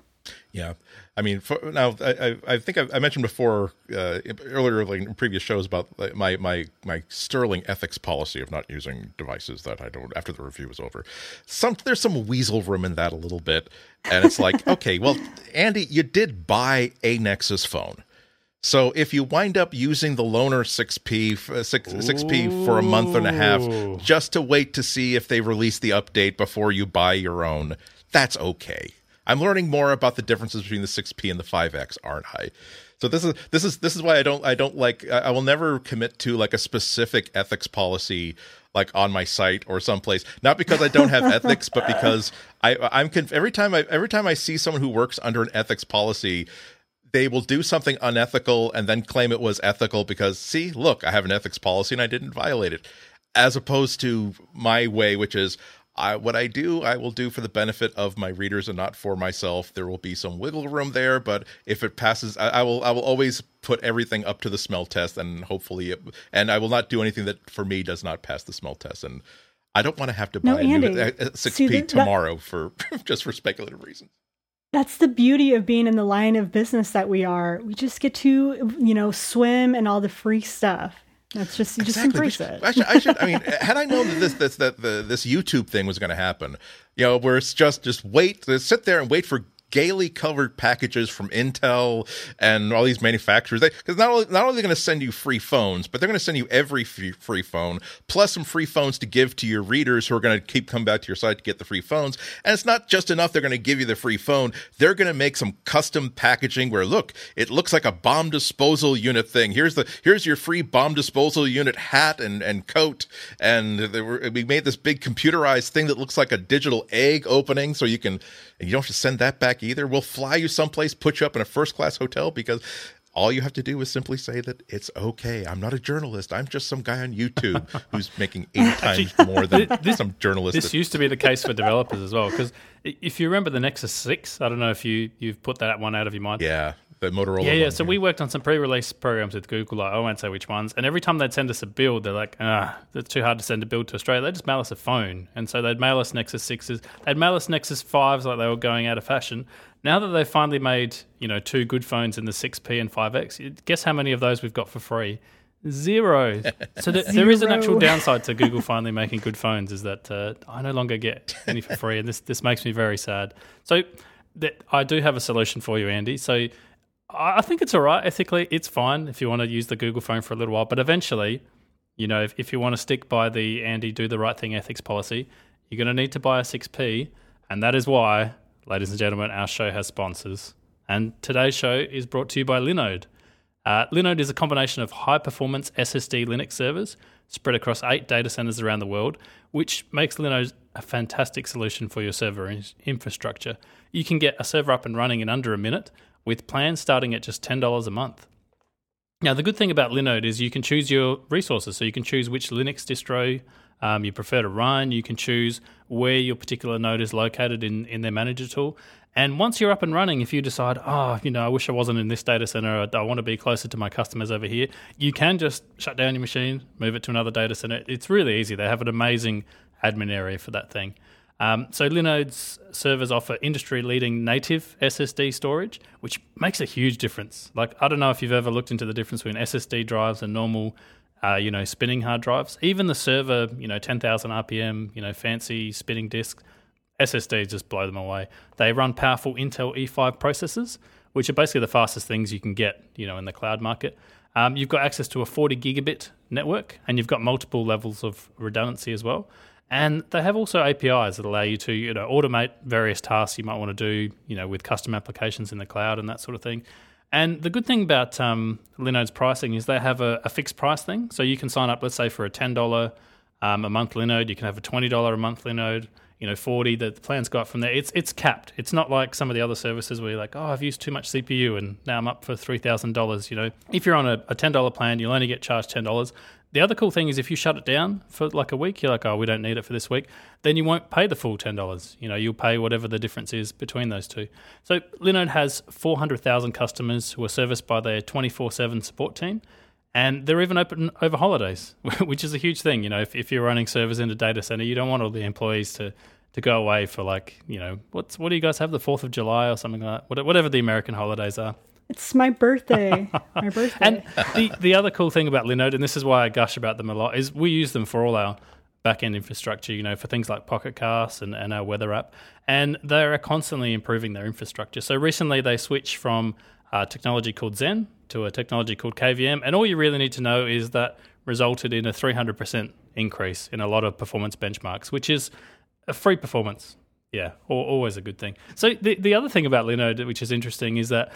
Yeah, I mean, for, now I, I, I think I, I mentioned before uh, earlier, like in previous shows, about my my my sterling ethics policy of not using devices that I don't after the review is over. Some there's some weasel room in that a little bit, and it's like, okay, well, Andy, you did buy a Nexus phone. So if you wind up using the loaner 6P f- uh, 6, 6P for a month and a half just to wait to see if they release the update before you buy your own, that's okay. I'm learning more about the differences between the 6P and the 5X, aren't I? So this is this is this is why I don't I don't like I I will never commit to like a specific ethics policy like on my site or someplace. Not because I don't have ethics, but because I I'm conf- every time I every time I see someone who works under an ethics policy, they will do something unethical and then claim it was ethical because see look i have an ethics policy and i didn't violate it as opposed to my way which is I, what I do, I will do for the benefit of my readers and not for myself. There will be some wiggle room there, but if it passes, I, I will. I will always put everything up to the smell test, and hopefully, it, and I will not do anything that for me does not pass the smell test. And I don't want to have to buy No, a new Andy, uh, six P that- tomorrow for just for speculative reasons. That's the beauty of being in the line of business that we are. We just get to, you know, swim and all the free stuff. That's just you just embrace it. I should, I should. I mean, had I known that this, this, that the, this YouTube thing was going to happen, you know, where it's just, just wait, just sit there and wait for gaily covered packages from Intel and all these manufacturers. Because not only, not only are they going to send you free phones, but they're going to send you every free, free phone plus some free phones to give to your readers who are going to keep coming back to your site to get the free phones. And it's not just enough. They're going to give you the free phone. They're going to make some custom packaging where look, it looks like a bomb disposal unit thing. Here's the here's your free bomb disposal unit hat and and coat. And were, we made this big computerized thing that looks like a digital egg opening, so you can you don't have to send that back either. We'll fly you someplace, put you up in a first class hotel because. All you have to do is simply say that it's okay. I'm not a journalist. I'm just some guy on YouTube who's making eight times more than this- some journalist. This that- used to be the case for developers as well. Because if you remember the Nexus 6, I don't know if you, you've put that one out of your mind. yeah, the Motorola. Yeah, yeah. one, So we worked on some pre-release programs with Google. Like, I won't say which ones. And every time they'd send us a build, they're like, "Ah, it's too hard to send a build to Australia." They just mail us a phone, and so they'd mail us Nexus sixes. They'd mail us Nexus fives, like they were going out of fashion. Now that they've finally made, you know, two good phones in the six P and five X, guess how many of those we've got for free? Zero. So th- there is an actual downside to Google finally making good phones. Is that uh, I no longer get any for free, and this this makes me very sad. So that I do have a solution for you, Andy. So I think it's all right ethically. It's fine if you want to use the Google phone for a little while, but eventually, you know, if, if you want to stick by the Andy do the right thing ethics policy, you're going to need to buy a 6P, and that is why, ladies and gentlemen, our show has sponsors. And today's show is brought to you by Linode. Uh, Linode is a combination of high performance SSD Linux servers spread across eight data centers around the world, which makes Linode a fantastic solution for your server in- infrastructure. You can get a server up and running in under a minute with plans starting at just $10 a month. Now, the good thing about Linode is you can choose your resources. So you can choose which Linux distro um, you prefer to run. You can choose where your particular node is located in, in their manager tool. And once you're up and running, if you decide, oh, you know, I wish I wasn't in this data center, I, I want to be closer to my customers over here, you can just shut down your machine, move it to another data center. It's really easy. They have an amazing admin area for that thing. Um, so Linode's servers offer industry-leading native SSD storage, which makes a huge difference. Like I don't know if you've ever looked into the difference between SSD drives and normal, uh, you know, spinning hard drives. Even the server, you know, 10,000 RPM, you know, fancy spinning disks, SSDs just blow them away. They run powerful Intel E5 processors, which are basically the fastest things you can get, you know, in the cloud market. Um, you've got access to a 40 gigabit network, and you've got multiple levels of redundancy as well. And they have also APIs that allow you to, you know, automate various tasks you might want to do, you know, with custom applications in the cloud and that sort of thing. And the good thing about um, Linode's pricing is they have a, a fixed price thing. So you can sign up, let's say, for a ten dollar um, a month Linode. You can have a twenty dollar a month Linode. You know, forty. The, the plans go up from there. It's it's capped. It's not like some of the other services where you're like, oh, I've used too much CPU and now I'm up for three thousand dollars. You know, if you're on a, a ten dollar plan, you'll only get charged ten dollars. The other cool thing is if you shut it down for like a week, you're like, oh, we don't need it for this week, then you won't pay the full ten dollars. You know, you'll pay whatever the difference is between those two. So Linode has four hundred thousand customers who are serviced by their twenty four seven support team. And they're even open over holidays, which is a huge thing. You know, if, if you're running servers in a data center, you don't want all the employees to, to go away for like, you know, what's what do you guys have, the 4th of July or something like that? Whatever the American holidays are. It's my birthday. my birthday. And the, the other cool thing about Linode, and this is why I gush about them a lot, is we use them for all our back end infrastructure, you know, for things like Pocket Casts and, and our weather app. And they are constantly improving their infrastructure. So recently they switched from a technology called Xen to a technology called KVM. And all you really need to know is that resulted in a 300% increase in a lot of performance benchmarks, which is a free performance. Yeah, always a good thing. So the, the other thing about Linode, which is interesting, is that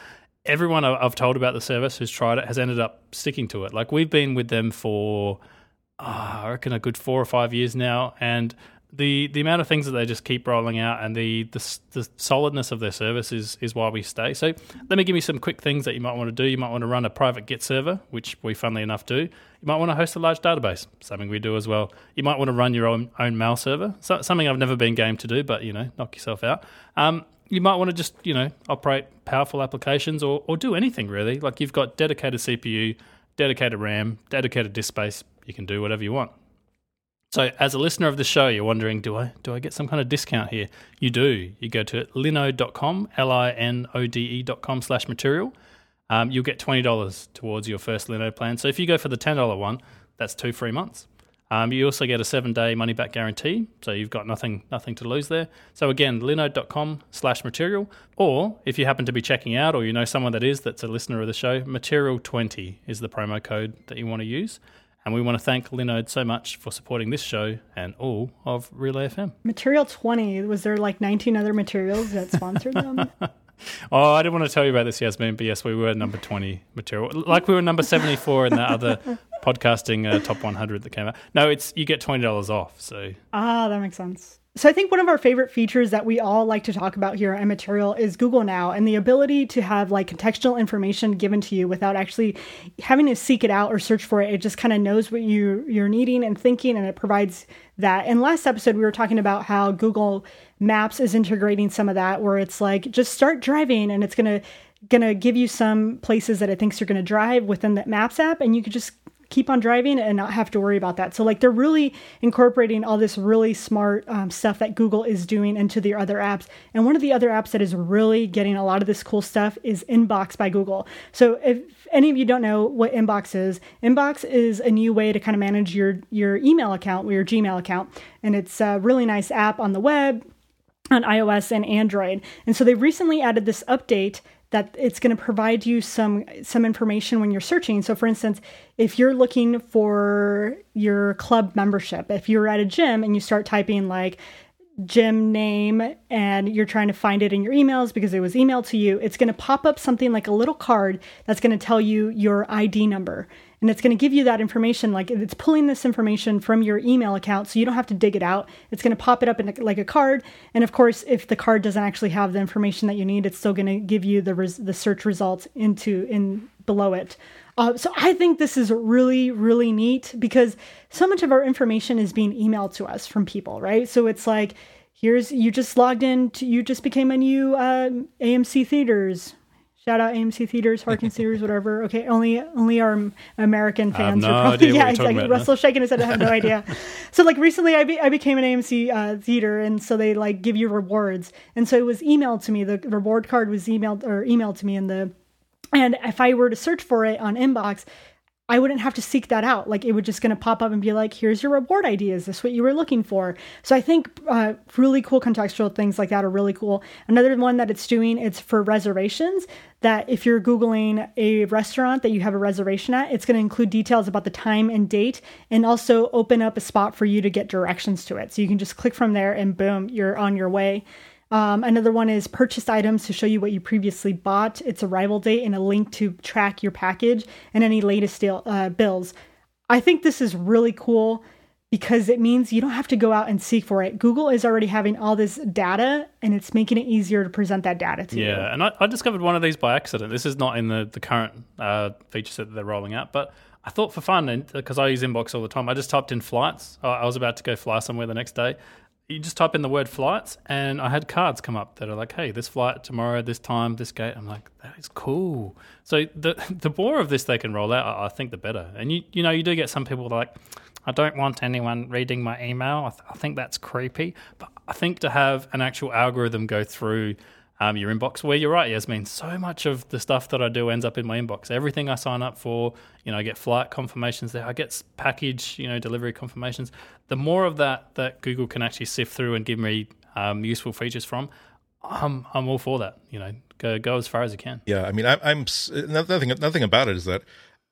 everyone I've told about the service who's tried it has ended up sticking to it. Like we've been with them for, uh, I reckon, a good four or five years now, and the the amount of things that they just keep rolling out and the, the the solidness of their service is is why we stay. So let me give you some quick things that you might want to do. You might want to run a private Git server, which we funnily enough do. You might want to host a large database, something we do as well. You might want to run your own own mail server, so, something I've never been game to do, but you know, knock yourself out. Um, you might want to just you know operate powerful applications or or do anything really. Like you've got dedicated CPU, dedicated RAM, dedicated disk space. You can do whatever you want. So, as a listener of the show, you're wondering, do I do I get some kind of discount here? You do. You go to linode.com, l i n o d e.com slash material. Um, you'll get twenty dollars towards your first Linode plan. So, if you go for the ten dollar one, that's two free months. Um, you also get a seven day money back guarantee, so you've got nothing nothing to lose there. So again, linode.com slash material, or if you happen to be checking out, or you know someone that is that's a listener of the show, material twenty is the promo code that you want to use. And we want to thank Linode so much for supporting this show and all of Relay FM. Material 20, was there like 19 other materials that sponsored them? oh, I didn't want to tell you about this, Yasmin, but yes, we were number 20 material. Like we were number 74 in that other podcasting uh, top 100 that came out. No, it's you get $20 off. So Ah, that makes sense. So I think one of our favorite features that we all like to talk about here at Material is Google Now and the ability to have like contextual information given to you without actually having to seek it out or search for it. It just kind of knows what you you're needing and thinking and it provides that. In last episode we were talking about how Google Maps is integrating some of that where it's like just start driving and it's going to give you some places that it thinks you're to drive within that Maps app and you could just keep on driving and not have to worry about that. So like they're really incorporating all this really smart um, stuff that Google is doing into their other apps. And one of the other apps that is really getting a lot of this cool stuff is Inbox by Google. So if any of you don't know what Inbox is, Inbox is a new way to kind of manage your your email account, or your Gmail account, and it's a really nice app on the web on iOS and Android. And so they recently added this update that it's going to provide you some some information when you're searching. So for instance, if you're looking for your club membership, if you're at a gym and you start typing like gym name and you're trying to find it in your emails because it was emailed to you, it's going to pop up something like a little card that's going to tell you your ID number. And it's going to give you that information. Like it's pulling this information from your email account, so you don't have to dig it out. It's going to pop it up in a, like a card. And of course, if the card doesn't actually have the information that you need, it's still going to give you the res- the search results into in below it. Uh, so I think this is really, really neat because so much of our information is being emailed to us from people, right? So it's like, here's you just logged in, to, you just became a new uh, AMC theaters. Shout out AMC theaters, Harkins theaters, whatever. Okay, only only our American fans no are probably yeah, exactly. about, Russell shaking his head. I have no idea. So like recently, I, be, I became an AMC uh, theater, and so they like give you rewards, and so it was emailed to me. The reward card was emailed or emailed to me in the and if I were to search for it on inbox, I wouldn't have to seek that out. Like it would just going to pop up and be like, here's your reward ID. Is this what you were looking for? So I think uh, really cool contextual things like that are really cool. Another one that it's doing, it's for reservations. That if you're Googling a restaurant that you have a reservation at, it's going to include details about the time and date and also open up a spot for you to get directions to it. So you can just click from there and boom, you're on your way. Um, another one is purchased items to show you what you previously bought, its arrival date, and a link to track your package and any latest deal, uh, bills. I think this is really cool because it means you don't have to go out and seek for it. Google is already having all this data and it's making it easier to present that data to you. Yeah, and I, I discovered one of these by accident. This is not in the, the current uh, feature set that they're rolling out, but I thought for fun, because I use Inbox all the time, I just typed in flights. I was about to go fly somewhere the next day, you just type in the word flights, and I had cards come up that are like, "Hey, this flight tomorrow, this time, this gate." I'm like, "That is cool." So the the more of this they can roll out, I think the better. And you you know you do get some people like, "I don't want anyone reading my email." I, th- I think that's creepy. But I think to have an actual algorithm go through um, your inbox. Where you're right, Yasmin. So much of the stuff that I do ends up in my inbox. Everything I sign up for, you know, I get flight confirmations there. I get package, you know, delivery confirmations. The more of that that Google can actually sift through and give me um, useful features from, I'm I'm all for that. You know, go go as far as you can. Yeah, I mean, I, I'm nothing. Nothing about it is that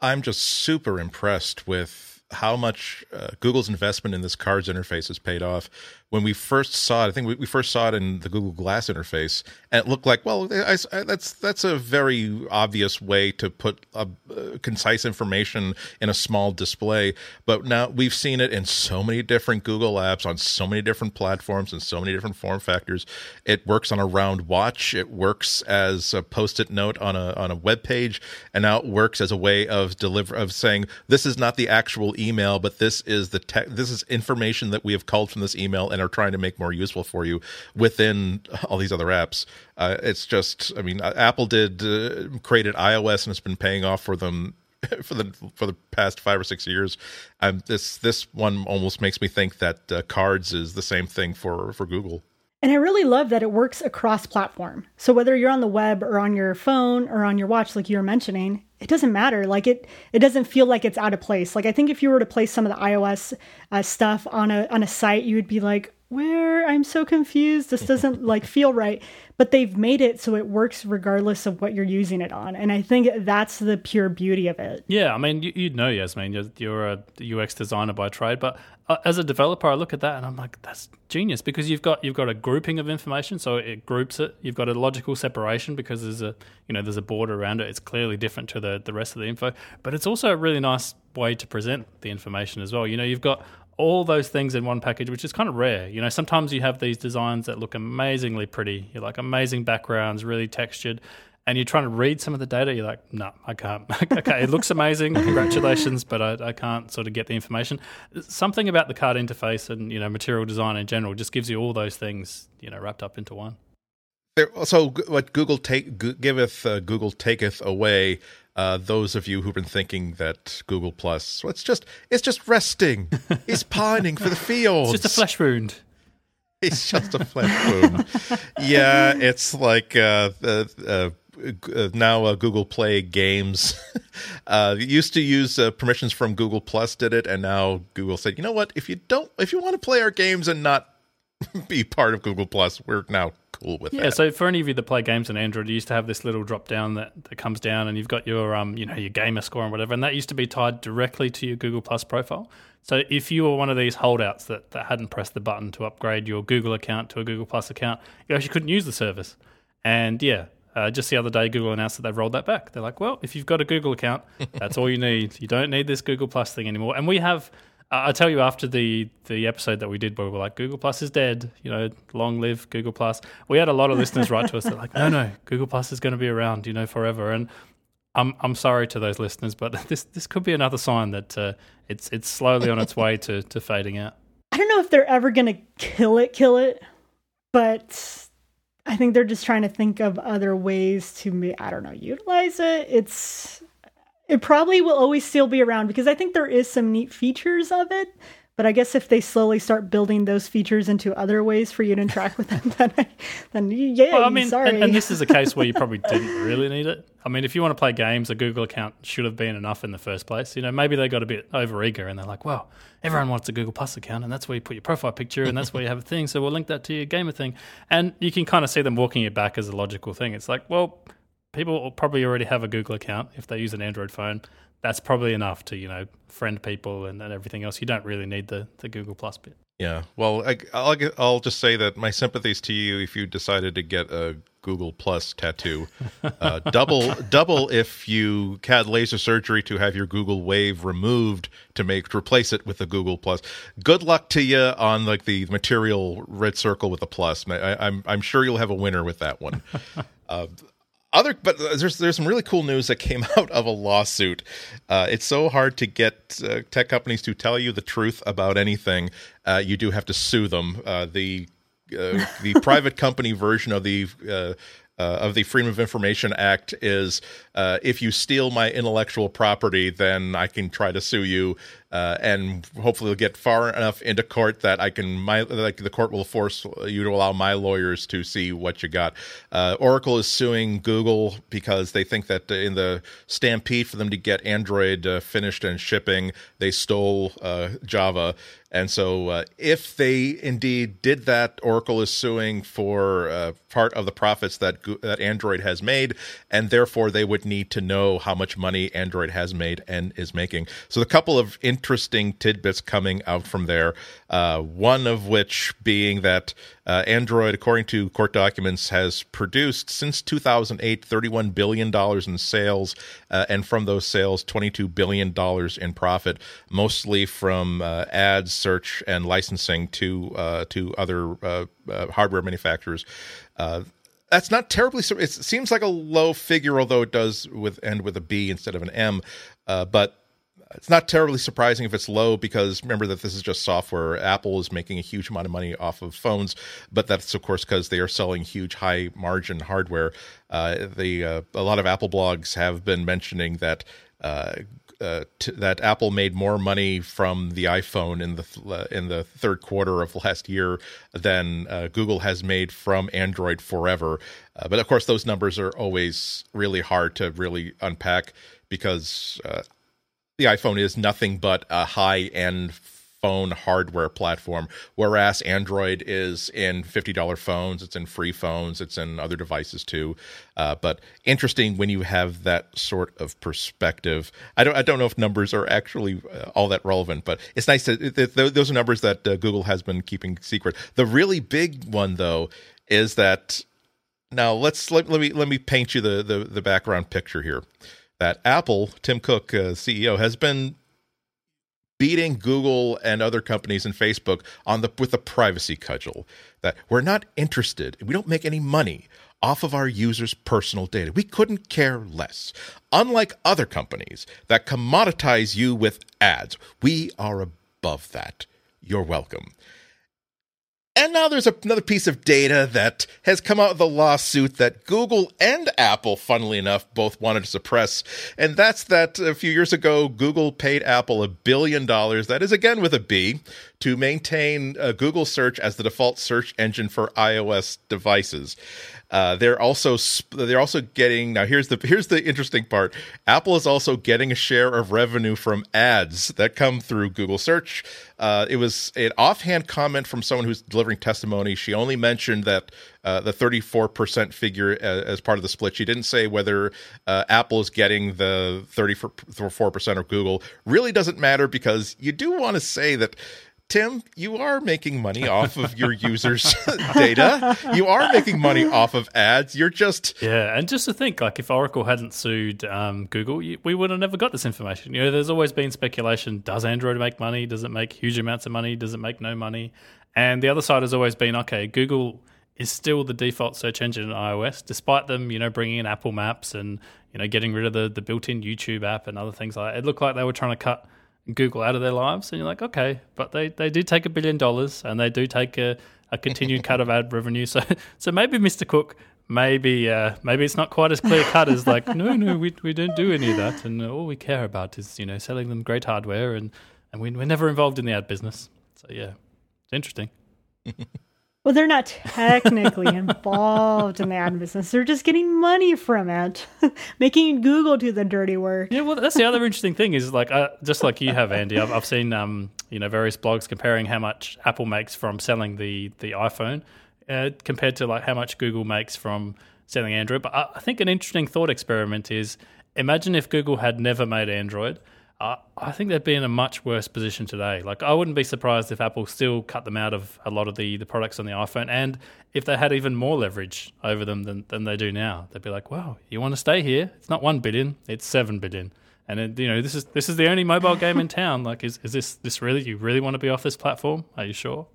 I'm just super impressed with how much uh, Google's investment in this cards interface has paid off. when we first saw it, I think we, we first saw it in the Google Glass interface, and it looked like, well, I, I, that's that's a very obvious way to put a, uh, concise information in a small display. But now we've seen it in so many different Google apps on so many different platforms and so many different form factors. It works on a round watch. It works as a post-it note on a on a web page, and now it works as a way of deliver of saying this is not the actual email, but this is the te- this is information that we have culled from this email and are trying to make more useful for you within all these other apps. Uh, it's just, I mean, uh, Apple did uh, created iOS and it's been paying off for them for the for the past five or six years. Um, this this one almost makes me think that uh, Cards is the same thing for for Google. And I really love that it works across platform. So whether you're on the web or on your phone or on your watch, like you were mentioning, it doesn't matter. Like it, it doesn't feel like it's out of place. Like I think if you were to place some of the iOS uh, stuff on a on a site, you would be like, "Where? I'm so confused. This doesn't like feel right." But they've made it so it works regardless of what you're using it on, and I think that's the pure beauty of it. Yeah, I mean, you, would know, Yasmin, you're, you're a UX designer by trade, but uh, as a developer, I look at that and I'm like, that's genius because you've got you've got a grouping of information, so it groups it. You've got a logical separation because there's a you know there's a border around it. It's clearly different to the the rest of the info, but it's also a really nice way to present the information as well. You know, you've got all those things in one package, which is kind of rare. You know, sometimes you have these designs that look amazingly pretty. You're like amazing backgrounds, really textured, and you're trying to read some of the data. You're like, no, I can't. okay, it looks amazing. Congratulations, but I, I, can't sort of get the information. Something about the card interface and you know material design in general just gives you all those things you know wrapped up into one. So what Google take giveth, uh, Google taketh away uh, those of you who've been thinking that Google Plus, well, it's just it's just resting. He's pining for the fields. It's just a flesh wound. It's just a flesh wound. yeah, it's like uh, uh, uh, uh now uh, Google Play games. Uh used to use permissions from Google Plus, did it, and now Google said, you know what? If you don't, if you want to play our games and not be part of Google Plus, we're now cool with yeah, that. so for any of you that play games on Android, you used to have this little drop down that, that comes down and you've got your um, you know, your gamer score and whatever, and that used to be tied directly to your Google Plus profile. So if you were one of these holdouts that, that hadn't pressed the button to upgrade your Google account to a Google Plus account, you actually couldn't use the service. And yeah, uh, just the other day, Google announced that they've rolled that back. They're like, well, if you've got a Google account, that's all you need. You don't need this Google Plus thing anymore. And we have I tell you, after the the episode that we did, where we were like, Google Plus is dead. You know, long live Google Plus. We had a lot of listeners write to us. They're like, no, no, Google Plus is going to be around, you know, forever. And I'm I'm sorry to those listeners, but this this could be another sign that uh, it's it's slowly on its way to to fading out. I don't know if they're ever going to kill it, kill it, but I think they're just trying to think of other ways to, I don't know, utilize it. It's it probably will always still be around because I think there is some neat features of it. But I guess if they slowly start building those features into other ways for you to interact with them, then, then yeah, well, I mean, sorry. And, and, this is a case where you probably didn't really need it. I mean, if you want to play games, a Google account should have been enough in the first place. You know, maybe they got a bit overeager and they're like, well, everyone wants a Google Plus account, and that's where you put your profile picture, and that's where you have a thing. So we'll link that to your gamer thing, and you can kind of see them walking it back as a logical thing. It's like, well people probably already have a Google account if they use an Android phone. That's probably enough to you know friend people and, and everything else. You don't really need the the Google Plus bit. Yeah, well, I, will I'll just say that my sympathies to you if you decided to get a Google Plus tattoo. Uh, double double if you had laser surgery to have your Google Wave removed to make replace it with a Google Plus. Good luck to you on like the material red circle with a plus. I, am I'm, I'm sure you'll have a winner with that one. Uh, other but there's there's some really cool news that came out of a lawsuit. Uh, it's so hard to get uh, tech companies to tell you the truth about anything. Uh, you do have to sue them. Uh, the uh, the private company version of the uh, of the Freedom of Information Act is if you steal my intellectual property, then I can try to sue you uh, and hopefully get far enough into court that I can my like the court will force you to allow my lawyers to see what you got. Uh, Oracle is suing Google because they think that in the stampede for them to get Android uh, finished and shipping, they stole uh, Java. And so, uh, if they indeed did that, Oracle is suing for uh, part of the profits that that Android has made, and therefore they would need to know how much money Android has made and is making. So, the couple of in- interesting tidbits coming out from there. Uh, one of which being that uh, Android, according to court documents, has produced since 2008 $31 billion in sales, uh, and from those sales, $22 billion in profit, mostly from uh, ads, search, and licensing to uh, to other uh, hardware manufacturers that's not terribly. It seems like a low figure, although it does with end with a B instead of an M. Uh, but it's not terribly surprising if it's low because remember that this is just software. Apple is making a huge amount of money off of phones, but that's of course because they are selling huge high margin hardware. Uh, the uh, a lot of Apple blogs have been mentioning that uh, uh, t- that Apple made more money from the iPhone in the th- uh, in the third quarter of last year than uh, Google has made from Android forever. Uh, but of course, those numbers are always really hard to really unpack because uh, the iPhone is nothing but a high end phone hardware platform, whereas Android is in $50 phones, it's in free phones, it's in other devices too. Uh, but interesting when you have that sort of perspective. I don't, I don't know if numbers are actually uh, all that relevant, but it's nice to, th- th- those are numbers that uh, Google has been keeping secret. The really big one though is that now let's let, let me let me paint you the, the the background picture here that Apple, Tim Cook, uh, CEO, has been beating Google and other companies and Facebook on the with the privacy cudgel that we're not interested. We don't make any money off of our users' personal data. We couldn't care less. Unlike other companies that commoditize you with ads, we are above that. You're welcome. And now there's another piece of data that has come out of the lawsuit that Google and Apple, funnily enough, both wanted to suppress. And that's that a few years ago, Google paid Apple a billion dollars, that is again with a B, to maintain uh, Google search as the default search engine for iOS devices. Uh, they're also they're also getting now. Here's the here's the interesting part. Apple is also getting a share of revenue from ads that come through Google search. Uh, it was an offhand comment from someone who's delivering testimony. She only mentioned that uh, the 34% figure as, as, part of the split. She didn't say whether uh, Apple is getting the 34% of Google. Really doesn't matter because you do want to say that Tim, you are making money off of your users' data. You are making money off of ads. You're just yeah. And just to think, like if Oracle hadn't sued um, Google, we would have never got this information. You know, there's always been speculation: does Android make money? Does it make huge amounts of money? Does it make no money? And the other side has always been okay. Google is still the default search engine in iOS, despite them, you know, bringing in Apple Maps and you know getting rid of the the built-in YouTube app and other things like that. It looked like they were trying to cut Google out of their lives, and you're like, okay, but they, they do take a billion dollars and they do take a, a continued cut of ad revenue. So so maybe Mr. Cook, maybe uh, maybe it's not quite as clear cut as like, no, no, we we don't do any of that, and all we care about is you know selling them great hardware, and and we, we're never involved in the ad business. So yeah, it's interesting. Well, they're not technically involved in the ad business. They're just getting money from it, making Google do the dirty work. Yeah, well, that's the other interesting thing is like, uh, just like you have, Andy. I've, I've seen, um, you know, various blogs comparing how much Apple makes from selling the the iPhone uh, compared to like how much Google makes from selling Android. But I, I think an interesting thought experiment is imagine if Google had never made Android I think they'd be in a much worse position today. Like, I wouldn't be surprised if Apple still cut them out of a lot of the, the products on the iPhone, and if they had even more leverage over them than, than they do now. They'd be like, "Wow, you want to stay here? It's not one billion, it's seven billion. And it, you know, this is this is the only mobile game in town. Like, is is this this really? You really want to be off this platform? Are you sure?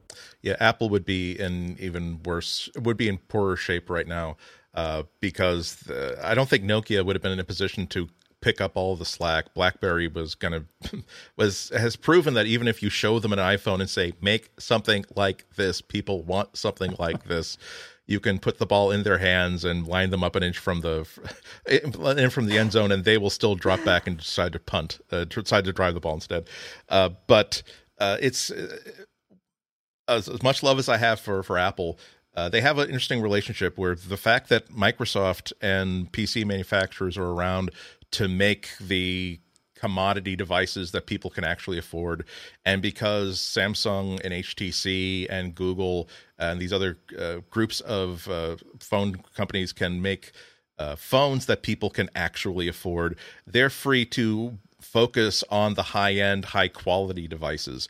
Yeah, Apple would be in even worse. Would be in poorer shape right now. Uh, because the, I don't think Nokia would have been in a position to pick up all the slack. BlackBerry was gonna was has proven that even if you show them an iPhone and say make something like this, people want something like this. You can put the ball in their hands and line them up an inch from the in from the end zone, and they will still drop back and decide to punt, uh, decide to drive the ball instead. Uh, but uh, it's uh, as, as much love as I have for for Apple. Uh, they have an interesting relationship where the fact that Microsoft and PC manufacturers are around to make the commodity devices that people can actually afford. And because Samsung and HTC and Google and these other uh, groups of uh, phone companies can make uh, phones that people can actually afford, they're free to focus on the high end, high quality devices.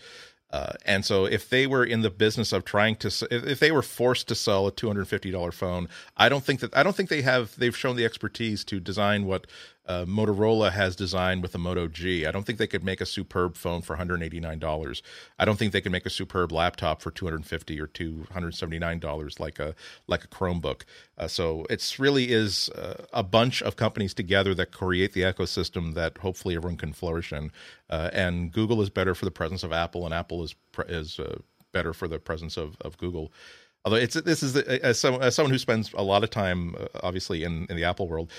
Uh, and so, if they were in the business of trying to, if they were forced to sell a two hundred fifty dollar phone, I don't think that I don't think they have they've shown the expertise to design what uh, Motorola has designed with the Moto G. I don't think they could make a superb phone for one hundred eighty nine dollars. I don't think they could make a superb laptop for two hundred fifty or two hundred seventy nine dollars like a like a Chromebook. Uh, so it's really is uh, a bunch of companies together that create the ecosystem that hopefully everyone can flourish in. Uh, and Google is better for the presence of Apple, and Apple is is uh, better for the presence of, of Google. Although it's this is the, as, some, as someone who spends a lot of time, uh, obviously in, in the Apple world,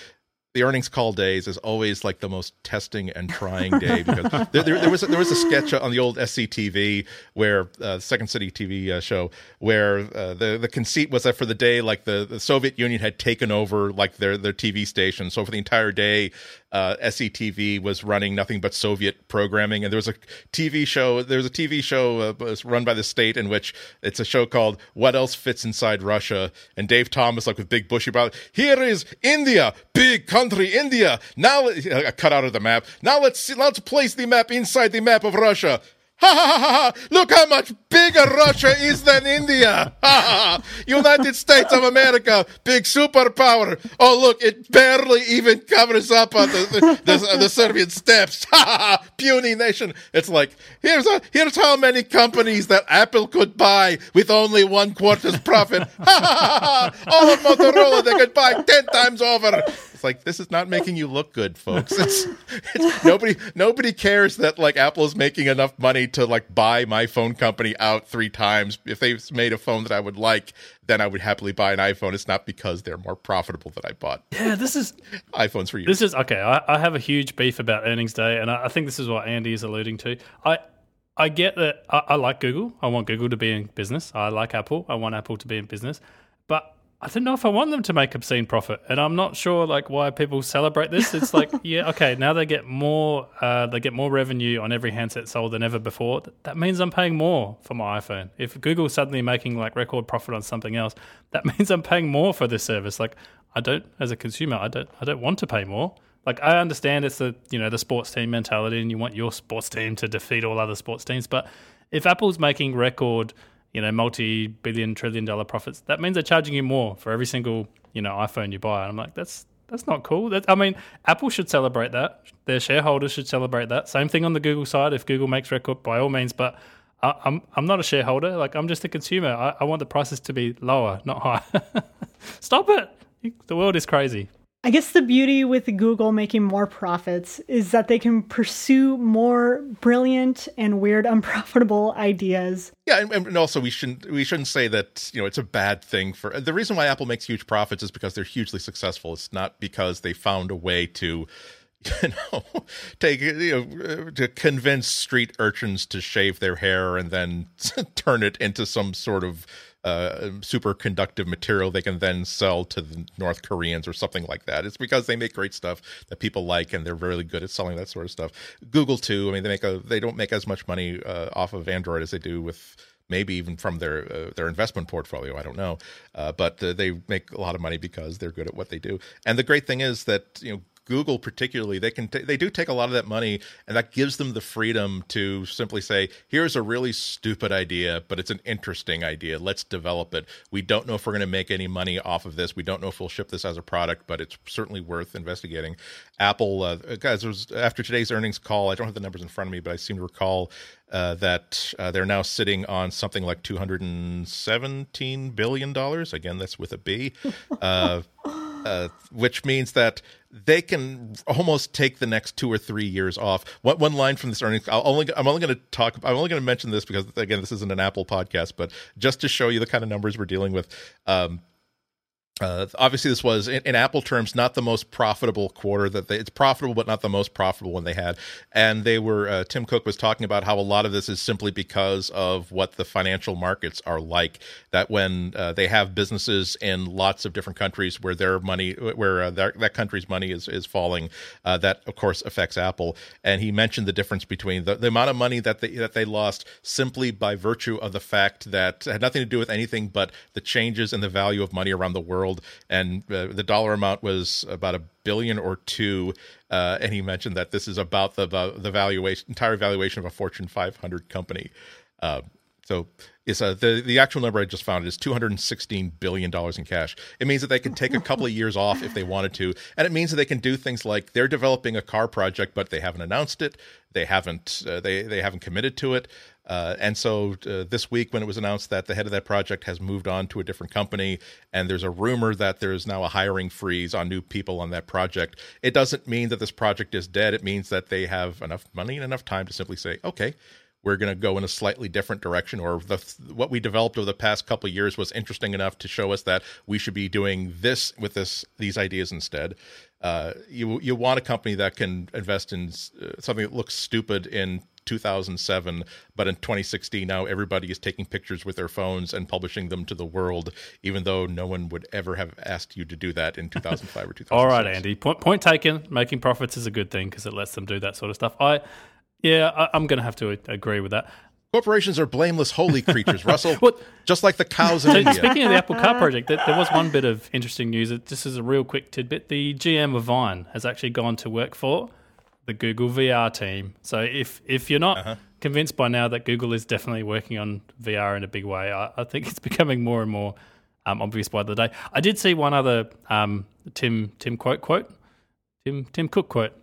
the earnings call days is always like the most testing and trying day because there, there, there, was a, there was a sketch on the old SCTV where uh, Second City TV uh, show where uh, the the conceit was that for the day like the, the Soviet Union had taken over like their their TV station so for the entire day uh, SCTV was running nothing but Soviet programming, and there was a TV show. There was a TV show uh, run by the state in which it's a show called "What Else Fits Inside Russia," and Dave Thomas, like with big bushy brow, here is India, big country, India. Now, cut out of the map. Now let's see, let's place the map inside the map of Russia. Ha ha ha ha! Look how much bigger Russia is than India! Ha ha! United States of America, big superpower. Oh look, it barely even covers up on the the, the, the Siberian steppes. Ha ha ha! Puny nation. It's like here's a, here's how many companies that Apple could buy with only one quarter's profit. Ha ha ha ha! All of Motorola they could buy ten times over like this is not making you look good, folks. It's, it's nobody nobody cares that like Apple is making enough money to like buy my phone company out three times. If they made a phone that I would like, then I would happily buy an iPhone. It's not because they're more profitable that I bought. Yeah, this is iPhones for you. This is okay. I, I, have a huge beef about earnings day, and I, I, think this is what Andy is alluding to. I I get that I, I like Google. I want Google to be in business. I like Apple. I want Apple to be in business. But I don't know if I want them to make obscene profit, and I'm not sure like why people celebrate this. It's like, yeah, okay, now they get more, uh, they get more revenue on every handset sold than ever before. That means I'm paying more for my iPhone. If Google's suddenly making like record profit on something else, that means I'm paying more for this service. Like, I don't, as a consumer, I don't, I don't want to pay more. Like, I understand it's the, you know, the sports team mentality, and you want your sports team to defeat all other sports teams, but if Apple's making record you know, multi-billion, trillion-dollar profits. That means they're charging you more for every single, you know, iPhone you buy. And I'm like, that's that's not cool. That, I mean, Apple should celebrate that. Their shareholders should celebrate that. Same thing on the Google side. If Google makes record, by all means. But I, am I'm, I'm not a shareholder. Like I'm just a consumer. I, I want the prices to be lower, not higher. Stop it. The world is crazy. I guess the beauty with Google making more profits is that they can pursue more brilliant and weird unprofitable ideas. Yeah, and, and, also we shouldn't we shouldn't say that you know it's a bad thing for the reason why Apple makes huge profits is because they're hugely successful. It's not because they found a way to you know take you know to convince street urchins to shave their hair and then turn it into some sort of uh, superconductive material they can then sell to the North Koreans or something like that. It's because they make great stuff that people like and they're really good at selling that sort of stuff. Google too. I mean, they make a they don't make as much money uh, off of Android as they do with maybe even from their uh, their investment portfolio. I don't know, uh, but uh, they make a lot of money because they're good at what they do. And the great thing is that you know Google particularly, they can t- they do take a lot of that money, and that gives them the freedom to simply say, "Here's a really stupid idea, but it's an interesting idea. Let's develop it. We don't know if we're going to make any money off of this. We don't know if we'll ship this as a product, but it's certainly worth investigating." Apple, uh, guys, was after today's earnings call. I don't have the numbers in front of me, but I seem to recall uh, that uh, they're now sitting on something like 217 billion dollars. Again, that's with a B, uh, uh, which means that they can almost take the next two or three years off. One, one line from this earnings, I'll only, I'm only going to talk. I'm only going to mention this because again, this isn't an Apple podcast, but just to show you the kind of numbers we're dealing with. Um, uh, obviously, this was in, in, Apple terms not the most profitable quarter that they, it's profitable, but not the most profitable one they had. And they were uh, Tim Cook was talking about how a lot of this is simply because of what the financial markets are like. That when uh, they have businesses in lots of different countries where their money, where uh, their, that country's money is is falling, uh, that of course affects Apple. And he mentioned the difference between the, the amount of money that they that they lost simply by virtue of the fact that had nothing to do with anything but the changes in the value of money around the world world, and uh, the dollar amount was about a billion or two. Uh, and he mentioned that this is about the the valuation, entire valuation of a Fortune 500 company. Uh, so it's uh, the the actual number I just found is 216 billion dollars in cash. It means that they can take a couple of years off if they wanted to, and it means that they can do things like they're developing a car project, but they haven't announced it. They haven't uh, they they haven't committed to it. Uh, and so uh, this week, when it was announced that the head of that project has moved on to a different company, and there's a rumor that there's now a hiring freeze on new people on that project, it doesn't mean that this project is dead. It means that they have enough money and enough time to simply say, okay, we're going to go in a slightly different direction or the, what we developed over the past couple of years was interesting enough to show us that we should be doing this with this these ideas instead. Uh, you you want a company that can invest in uh, something that looks stupid in 2007 but in 2016 now everybody is taking pictures with their phones and publishing them to the world even though no one would ever have asked you to do that in 2005 or 2006 all right andy. Point, point taken. Making profits is a good thing because it lets them do that sort of stuff. I yeah, I, am going to have to agree with that. Corporations are blameless, holy creatures, Russell. what? Just like the cows in so, India. Speaking of the Apple Car project, there, there was one bit of interesting news. This is a real quick tidbit. The GM of Vine has actually gone to work for the Google VR team. So if if you're not uh-huh. convinced by now that Google is definitely working on VR in a big way, I, I think it's becoming more and more um, obvious by the day. I did see one other um, Tim Tim quote quote Tim Tim Cook quote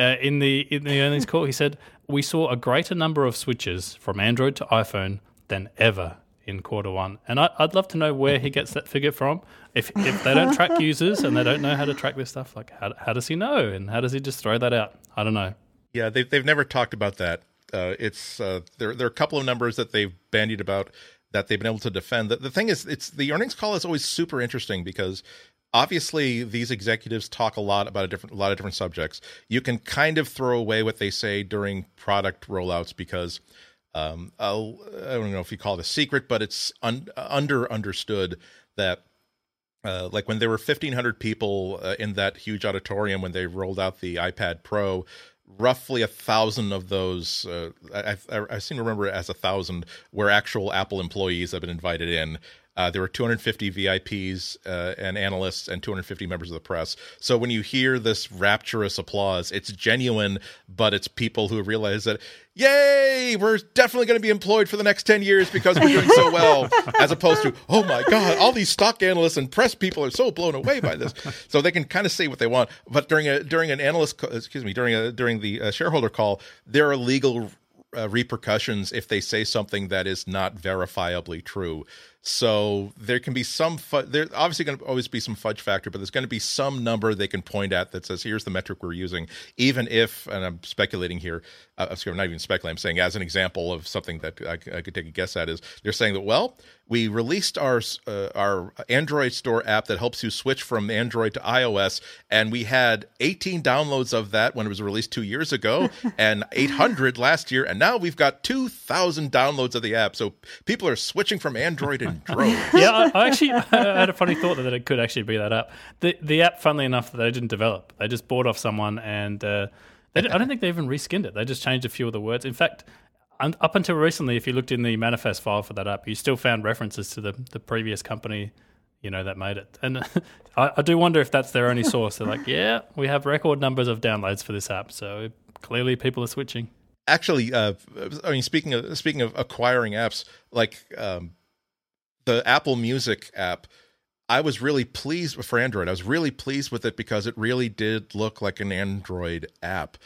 uh, in the in the earnings call, he said we saw a greater number of switches from Android to iPhone than ever in quarter one, and I, would love to know where he gets that figure from. If if they don't track users and they don't know how to track this stuff, like how how does he know, and how does he just throw that out? I don't know. Yeah, they've they've never talked about that. Uh, it's uh, there there are a couple of numbers that they've bandied about that they've been able to defend. The, the thing is, it's the earnings call is always super interesting because obviously these executives talk a lot about a different a lot of different subjects. You can kind of throw away what they say during product rollouts because um, I'll, don't know if you call it a secret but it's un, under understood that uh, like when there were 1500 people uh, in that huge auditorium when they rolled out the ipad pro roughly a thousand of those uh, I, I, I, seem to remember it as a thousand were actual apple employees that have been invited in uh, there were 250 VIPs uh, and analysts and 250 members of the press. So when you hear this rapturous applause, it's genuine, but it's people who realize that, yay, we're definitely going to be employed for the next 10 years because we're doing so well, as opposed to, oh my God, all these stock analysts and press people are so blown away by this. So they can kind of say what they want. But during a during an analyst, excuse me, during a during the uh, shareholder call, there are legal uh, repercussions if they say something that is not verifiably true. So there can be some fu- there obviously going to always be some fudge factor, but there's going to be some number they can point at that says here's the metric we're using, even if and I'm speculating here. Uh, I'm not even speculating. I'm saying as an example of something that I, I could take a guess at is they're saying that well we released our uh, our Android store app that helps you switch from Android to iOS, and we had 18 downloads of that when it was released two years ago, and 800 last year, and now we've got 2,000 downloads of the app. So people are switching from Android in droves. yeah, I, I actually I had a funny thought that it could actually be that app. The the app, funnily enough, that they didn't develop. They just bought off someone and. Uh, I don't think they even reskinned it. They just changed a few of the words. In fact, up until recently, if you looked in the manifest file for that app, you still found references to the, the previous company, you know, that made it. And I, I, do wonder if that's their only source. They're like, yeah, we have record numbers of downloads for this app, so clearly people are switching. Actually, uh, I mean, speaking of speaking of acquiring apps, like um, the Apple Music app. I was really pleased with for Android. I was really pleased with it because it really did look like an Android app.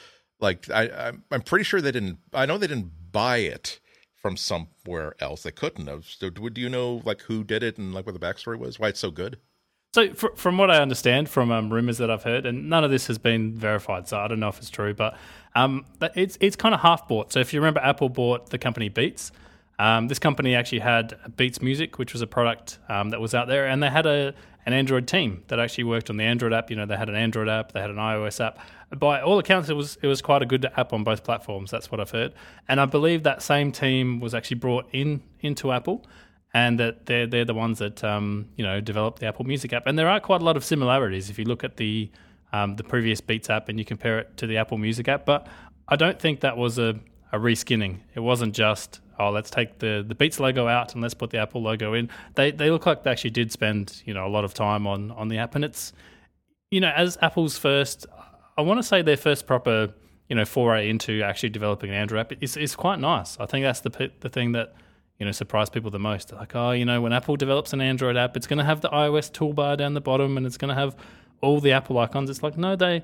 Like I, I'm pretty sure they didn't. I know they didn't buy it from somewhere else. They couldn't have. So, do you know like who did it and like what the backstory was? Why it's so good? So, fr- from what I understand from um, rumors that I've heard, and none of this has been verified, so I don't know if it's true, but um, it's it's kind of half bought. So, if you remember, Apple bought the company Beats. Um, this company actually had Beats Music, which was a product um, that was out there, and they had a an Android team that actually worked on the Android app. You know, they had an Android app, they had an iOS app. By all accounts, it was it was quite a good app on both platforms. That's what I've heard, and I believe that same team was actually brought in into Apple, and that they're they're the ones that um, you know developed the Apple Music app. And there are quite a lot of similarities if you look at the um, the previous Beats app and you compare it to the Apple Music app. But I don't think that was a a reskinning. It wasn't just oh, let's take the the Beats logo out and let's put the Apple logo in. They they look like they actually did spend you know a lot of time on on the app, and it's you know as Apple's first, I want to say their first proper you know foray into actually developing an Android app is is quite nice. I think that's the the thing that you know surprised people the most. They're like, oh, you know, when Apple develops an Android app, it's going to have the iOS toolbar down the bottom and it's going to have all the Apple icons. It's like, no, they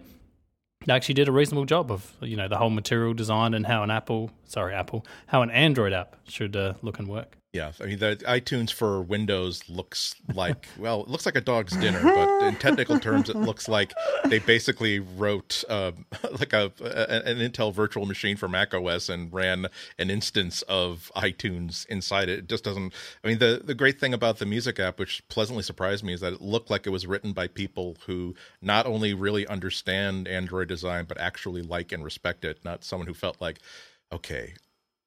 they actually did a reasonable job of you know the whole material design and how an Apple, sorry, Apple, how an Android app should uh, look and work. Yeah, I mean the iTunes for Windows looks like well, it looks like a dog's dinner, but in technical terms, it looks like they basically wrote uh, like a, a, an Intel virtual machine for Mac OS and ran an instance of iTunes inside it. It just doesn't. I mean, the the great thing about the music app, which pleasantly surprised me, is that it looked like it was written by people who not only really understand Android design but actually like and respect it. Not someone who felt like, okay,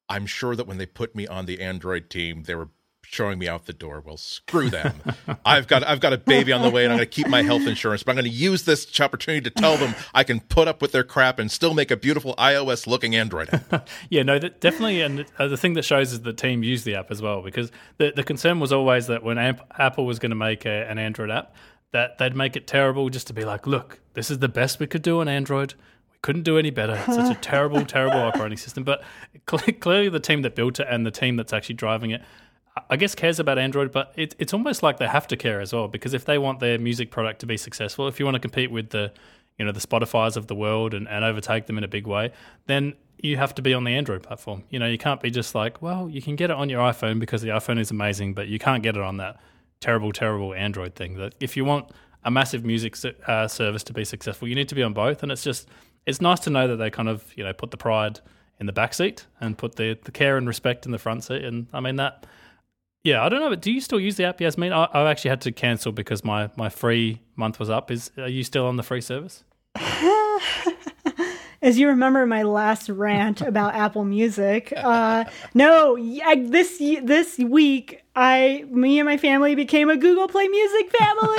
I'm sure that when they put me on the Android team, they were showing me out the door. Well, screw them. I've got I've got a baby on the way, and I'm going to keep my health insurance. But I'm going to use this opportunity to tell them I can put up with their crap and still make a beautiful iOS looking Android app. yeah, no, that definitely. And uh, the thing that shows is the team used the app as well because the the concern was always that when Amp- Apple was going to make a, an Android app, that they'd make it terrible just to be like, look, this is the best we could do on Android couldn't do any better. It's such a terrible, terrible operating system. But clearly, the team that built it and the team that's actually driving it, I guess, cares about Android. But it, it's almost like they have to care as well because if they want their music product to be successful, if you want to compete with the, you know, the Spotify's of the world and, and overtake them in a big way, then you have to be on the Android platform. You know, you can't be just like, well, you can get it on your iPhone because the iPhone is amazing, but you can't get it on that terrible, terrible Android thing. That if you want a massive music uh, service to be successful, you need to be on both. And it's just it's nice to know that they kind of you know put the pride in the back seat and put the the care and respect in the front seat. And I mean that. Yeah, I don't know, but do you still use the app, Yasmin? I, I actually had to cancel because my, my free month was up. Is are you still on the free service? As you remember my last rant about Apple Music, uh, no, I, this this week, I, me and my family became a Google Play Music family.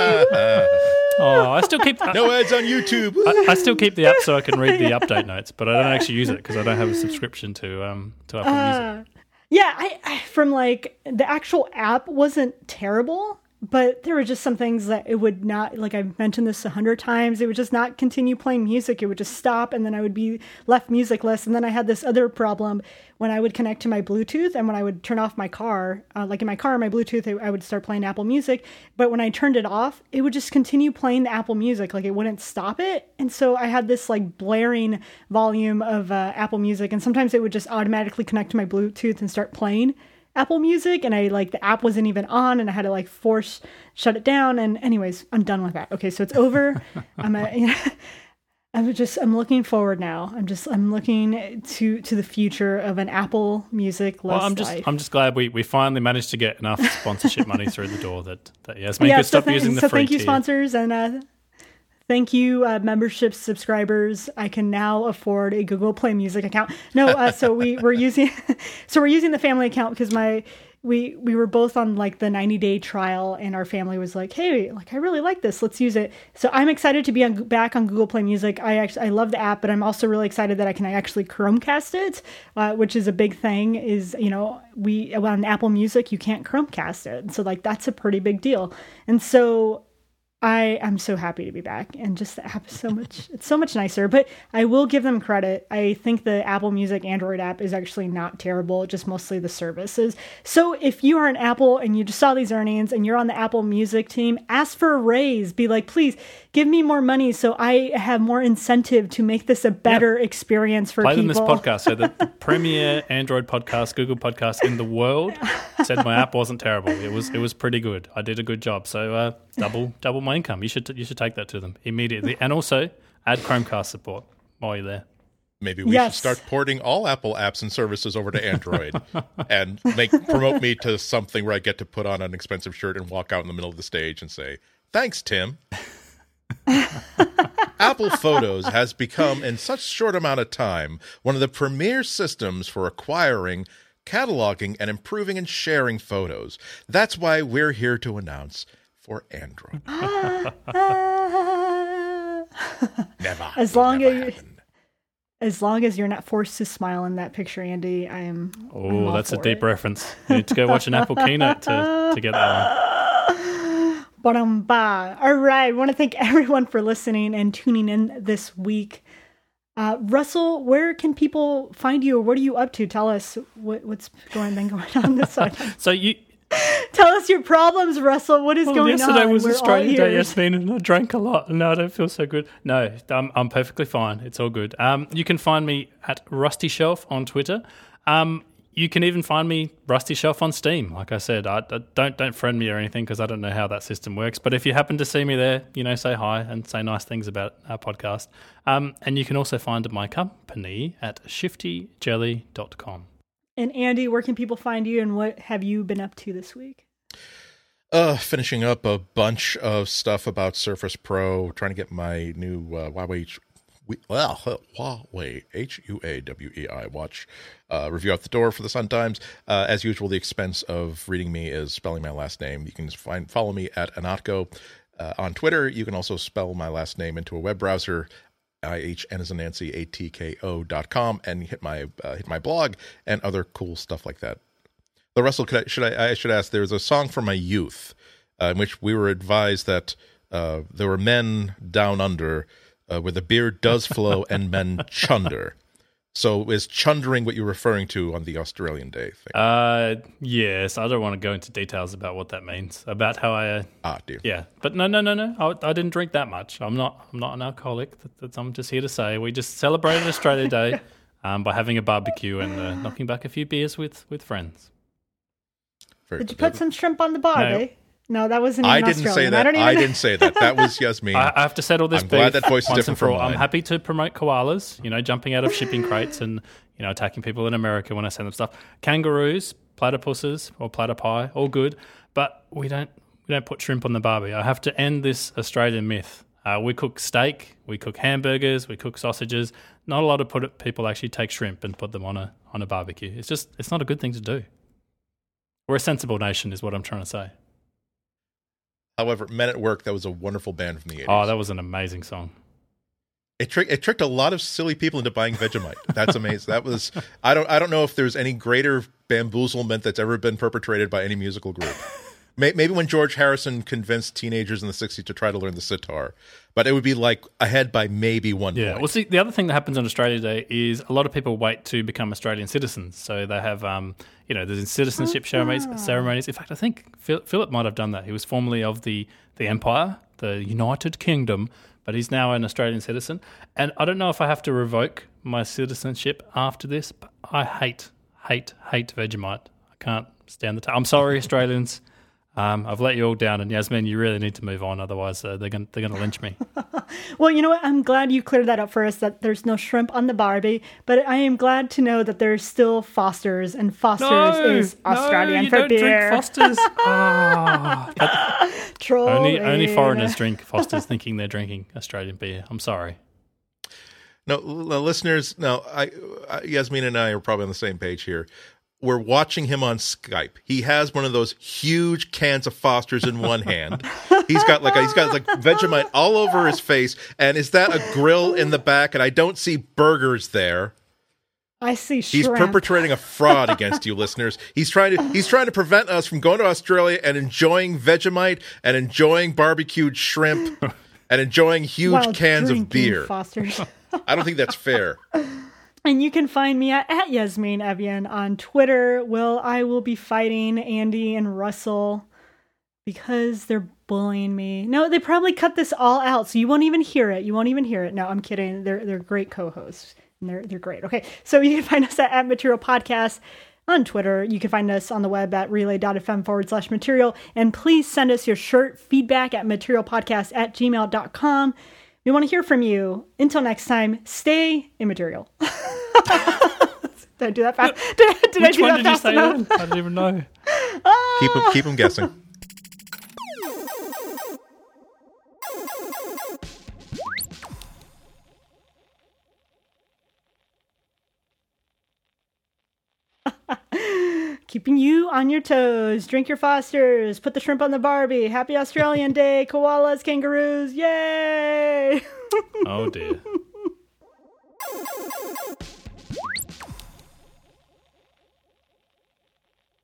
oh, I still keep no ads on YouTube. I, I, still keep the app so I can read the update notes, but I don't actually use it because I don't have a subscription to um to Apple uh, Music. Yeah, I, I from like the actual app wasn't terrible but there were just some things that it would not like i've mentioned this a hundred times it would just not continue playing music. It would just stop and then i would be left musicless. And then i had this other problem when i would connect to my bluetooth and when i would turn off my car uh, like in my car my bluetooth i would start playing apple music. But when i turned it off it would just continue playing the apple music. Like it wouldn't stop it. And so i had this like blaring volume of uh, apple music and sometimes it would just automatically connect to my bluetooth and start playing Apple Music and I like the app wasn't even on and I had to like force shut it down and anyways, I'm done with that. Okay, so it's over. I'm a, you know, I'm just I'm looking forward now. I'm just I'm looking to to the future of an Apple Music well, I'm just life. I'm just glad we, we finally managed to get enough sponsorship money through the door that that Yasmin yeah, could so stop th- using the so free thank you tier. sponsors and uh, Thank you, uh, membership subscribers. I can now afford a Google Play Music account. No, uh, so we were using, so we're using the family account because my we we were both on like the 90 day trial, and our family was like, "Hey, like I really like this. Let's use it." So I'm excited to be on, back on Google Play Music. I actually I love the app, but I'm also really excited that I can actually Chromecast it, uh, which is a big thing. Is you know we on Apple Music you can't Chromecast it, so like that's a pretty big deal. And so I am so happy to be back and just the app is so much it's so much nicer. But I will give them credit. I think the Apple Music Android app is actually not terrible, just mostly the services. So if you are an Apple and you just saw these earnings and you're on the Apple Music team, ask for a raise. Be like, please give me more money so I have more incentive to make this a better yep. experience for Play people. them this podcast. So the, the premier Android podcast, Google podcast in the world said my app wasn't terrible. It was it was pretty good. I did a good job. So uh, double double my income. You should you should take that to them immediately, and also add Chromecast support while you're there. Maybe we yes. should start porting all Apple apps and services over to Android and make promote me to something where I get to put on an expensive shirt and walk out in the middle of the stage and say, "Thanks, Tim." Apple Photos has become, in such short amount of time, one of the premier systems for acquiring, cataloging, and improving and sharing photos. That's why we're here to announce for Android. never. As long as you, as long as you're not forced to smile in that picture, Andy, I am. I'm Oh, that's a deep it. reference. You need to go watch an Apple keynote to, to get that one. Ba-dum-ba. All right. I want to thank everyone for listening and tuning in this week. Uh, Russell, where can people find you or what are you up to? Tell us what, what's going, been going on this side. So you. Tell us your problems, Russell. What is Well, going yesterday on? Yesterday was We're Australia Day. Yasmin, and I drank a lot, and now I don't feel so good. No, I'm, I'm perfectly fine. It's all good. Um, you can find me at Rusty Shelf on Twitter. Um, you can even find me Rusty Shelf on Steam. Like I said, I, I don't don't friend me or anything because I don't know how that system works. But if you happen to see me there, you know, say hi and say nice things about our podcast. Um, and you can also find my company at shiftyjelly.com. And Andy, where can people find you and what have you been up to this week? Uh, finishing up a bunch of stuff about Surface Pro, trying to get my new uh, Huawei, we- well, Huawei H U A W E I watch uh, review out the door for the Sun Times. Uh, as usual, the expense of reading me is spelling my last name. You can find follow me at Ihnatko uh, on Twitter. You can also spell my last name into a web browser. I H N as in Nancy A T K O dot com and hit my uh, hit my blog and other cool stuff like that. The Russell, I, should I? I should ask. there's a song from my youth, uh, in which we were advised that uh, there were men down under, uh, where the beer does flow and men chunder. So is chundering what you're referring to on the Australian Day thing? Uh, yes, I don't want to go into details about what that means. About how I uh, ah, dear. Yeah, but no, no, no, no. I, I didn't drink that much. I'm not. I'm not an alcoholic. That, that's, I'm just here to say we just celebrated Australia Day um, by having a barbecue and uh, knocking back a few beers with with friends. Very Did you put some shrimp on the barbie? No, that wasn't I didn't say that. I don't I, didn't say that. That was Yasmin. I, I have to settle this. I'm glad that voice is once different and for from all. I'm happy to promote koalas. You know, jumping out of shipping crates and you know attacking people in America when I send them stuff. Kangaroos, platypuses, or platypi, all good. But we don't we don't put shrimp on the barbie. I have to end this Australian myth. Uh, we cook steak, we cook hamburgers, we cook sausages. Not a lot of put, people actually take shrimp and put them on a on a barbecue. It's just it's not a good thing to do. We're a sensible nation, is what I'm trying to say. However, Men at Work, that was a wonderful band from the 80s. Oh, that was an amazing song. It, trick it tricked a lot of silly people into buying Vegemite. That's amazing. that was I don't I don't know if there's any greater bamboozlement that's ever been perpetrated by any musical group. Maybe when George Harrison convinced teenagers in the '60s to try to learn the sitar, but it would be like ahead by maybe one Yeah. point. Well, see, the other thing that happens on Australia Day is a lot of people wait to become Australian citizens. So they have, um, you know, there's citizenship ceremonies. Ceremonies. In fact, I think Phil, Philip might have done that. He was formerly of the the Empire, the United Kingdom, but he's now an Australian citizen. And I don't know if I have to revoke my citizenship after this. But I hate, hate, hate Vegemite. I can't stand the. T- I'm sorry, Australians. Um, I've let you all down, and Yasmin, you really need to move on. Otherwise, uh, they're going they're going to lynch me. Well, you know what? I'm glad you cleared that up for us that there's no shrimp on the Barbie, but I am glad to know that there's still Foster's, and Foster's is Australian no, you for don't beer. drink Fosters. Ah, Troll only only foreigners drink Fosters, thinking they're drinking Australian beer. I'm sorry. No, l- listeners, no, I, I, Yasmin and I are probably on the same page here. We're watching him on Skype. He has one of those huge cans of Foster's in one hand. He's got like a, he's got like Vegemite all over his face, and is that a grill in the back? And I don't see burgers there. I see Shrimp. He's perpetrating a fraud against you, listeners. He's trying to he's trying to prevent us from going to Australia and enjoying Vegemite and enjoying barbecued shrimp and enjoying huge while cans of beer. Foster's. I don't think that's fair. And you can find me at, at Yasmin Evjen on Twitter. Will I will be fighting Andy and Russell because they're bullying me. No, they probably cut this all out, so you won't even hear it. You won't even hear it. No, I'm kidding. They're they're great co-hosts. And they're they're great. Okay. So you can find us at, at Material Podcast on Twitter. You can find us on the web at relay.fm forward slash material. And please send us your shirt feedback at materialpodcast at gmail.com. We want to hear from you. Until next time, stay immaterial. did I do that fast? Did, did I do one that did you fast say? enough? I don't even know. Ah. Keep him keep him guessing. keeping you on your toes. Drink your Fosters. Put the shrimp on the Barbie. Happy Australian Day. Koalas, kangaroos. Yay! oh, dear.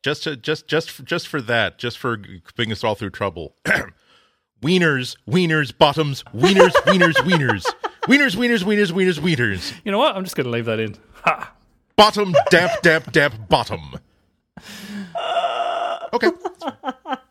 Just to just just just for that, just for putting us all through trouble. wieners, wieners, bottoms, wieners, wieners, wieners, wieners, wieners, wieners, wieners, wieners. You know what? I'm just going to leave that in. Ha! Bottom, damp, damp, damp, bottom. Okay.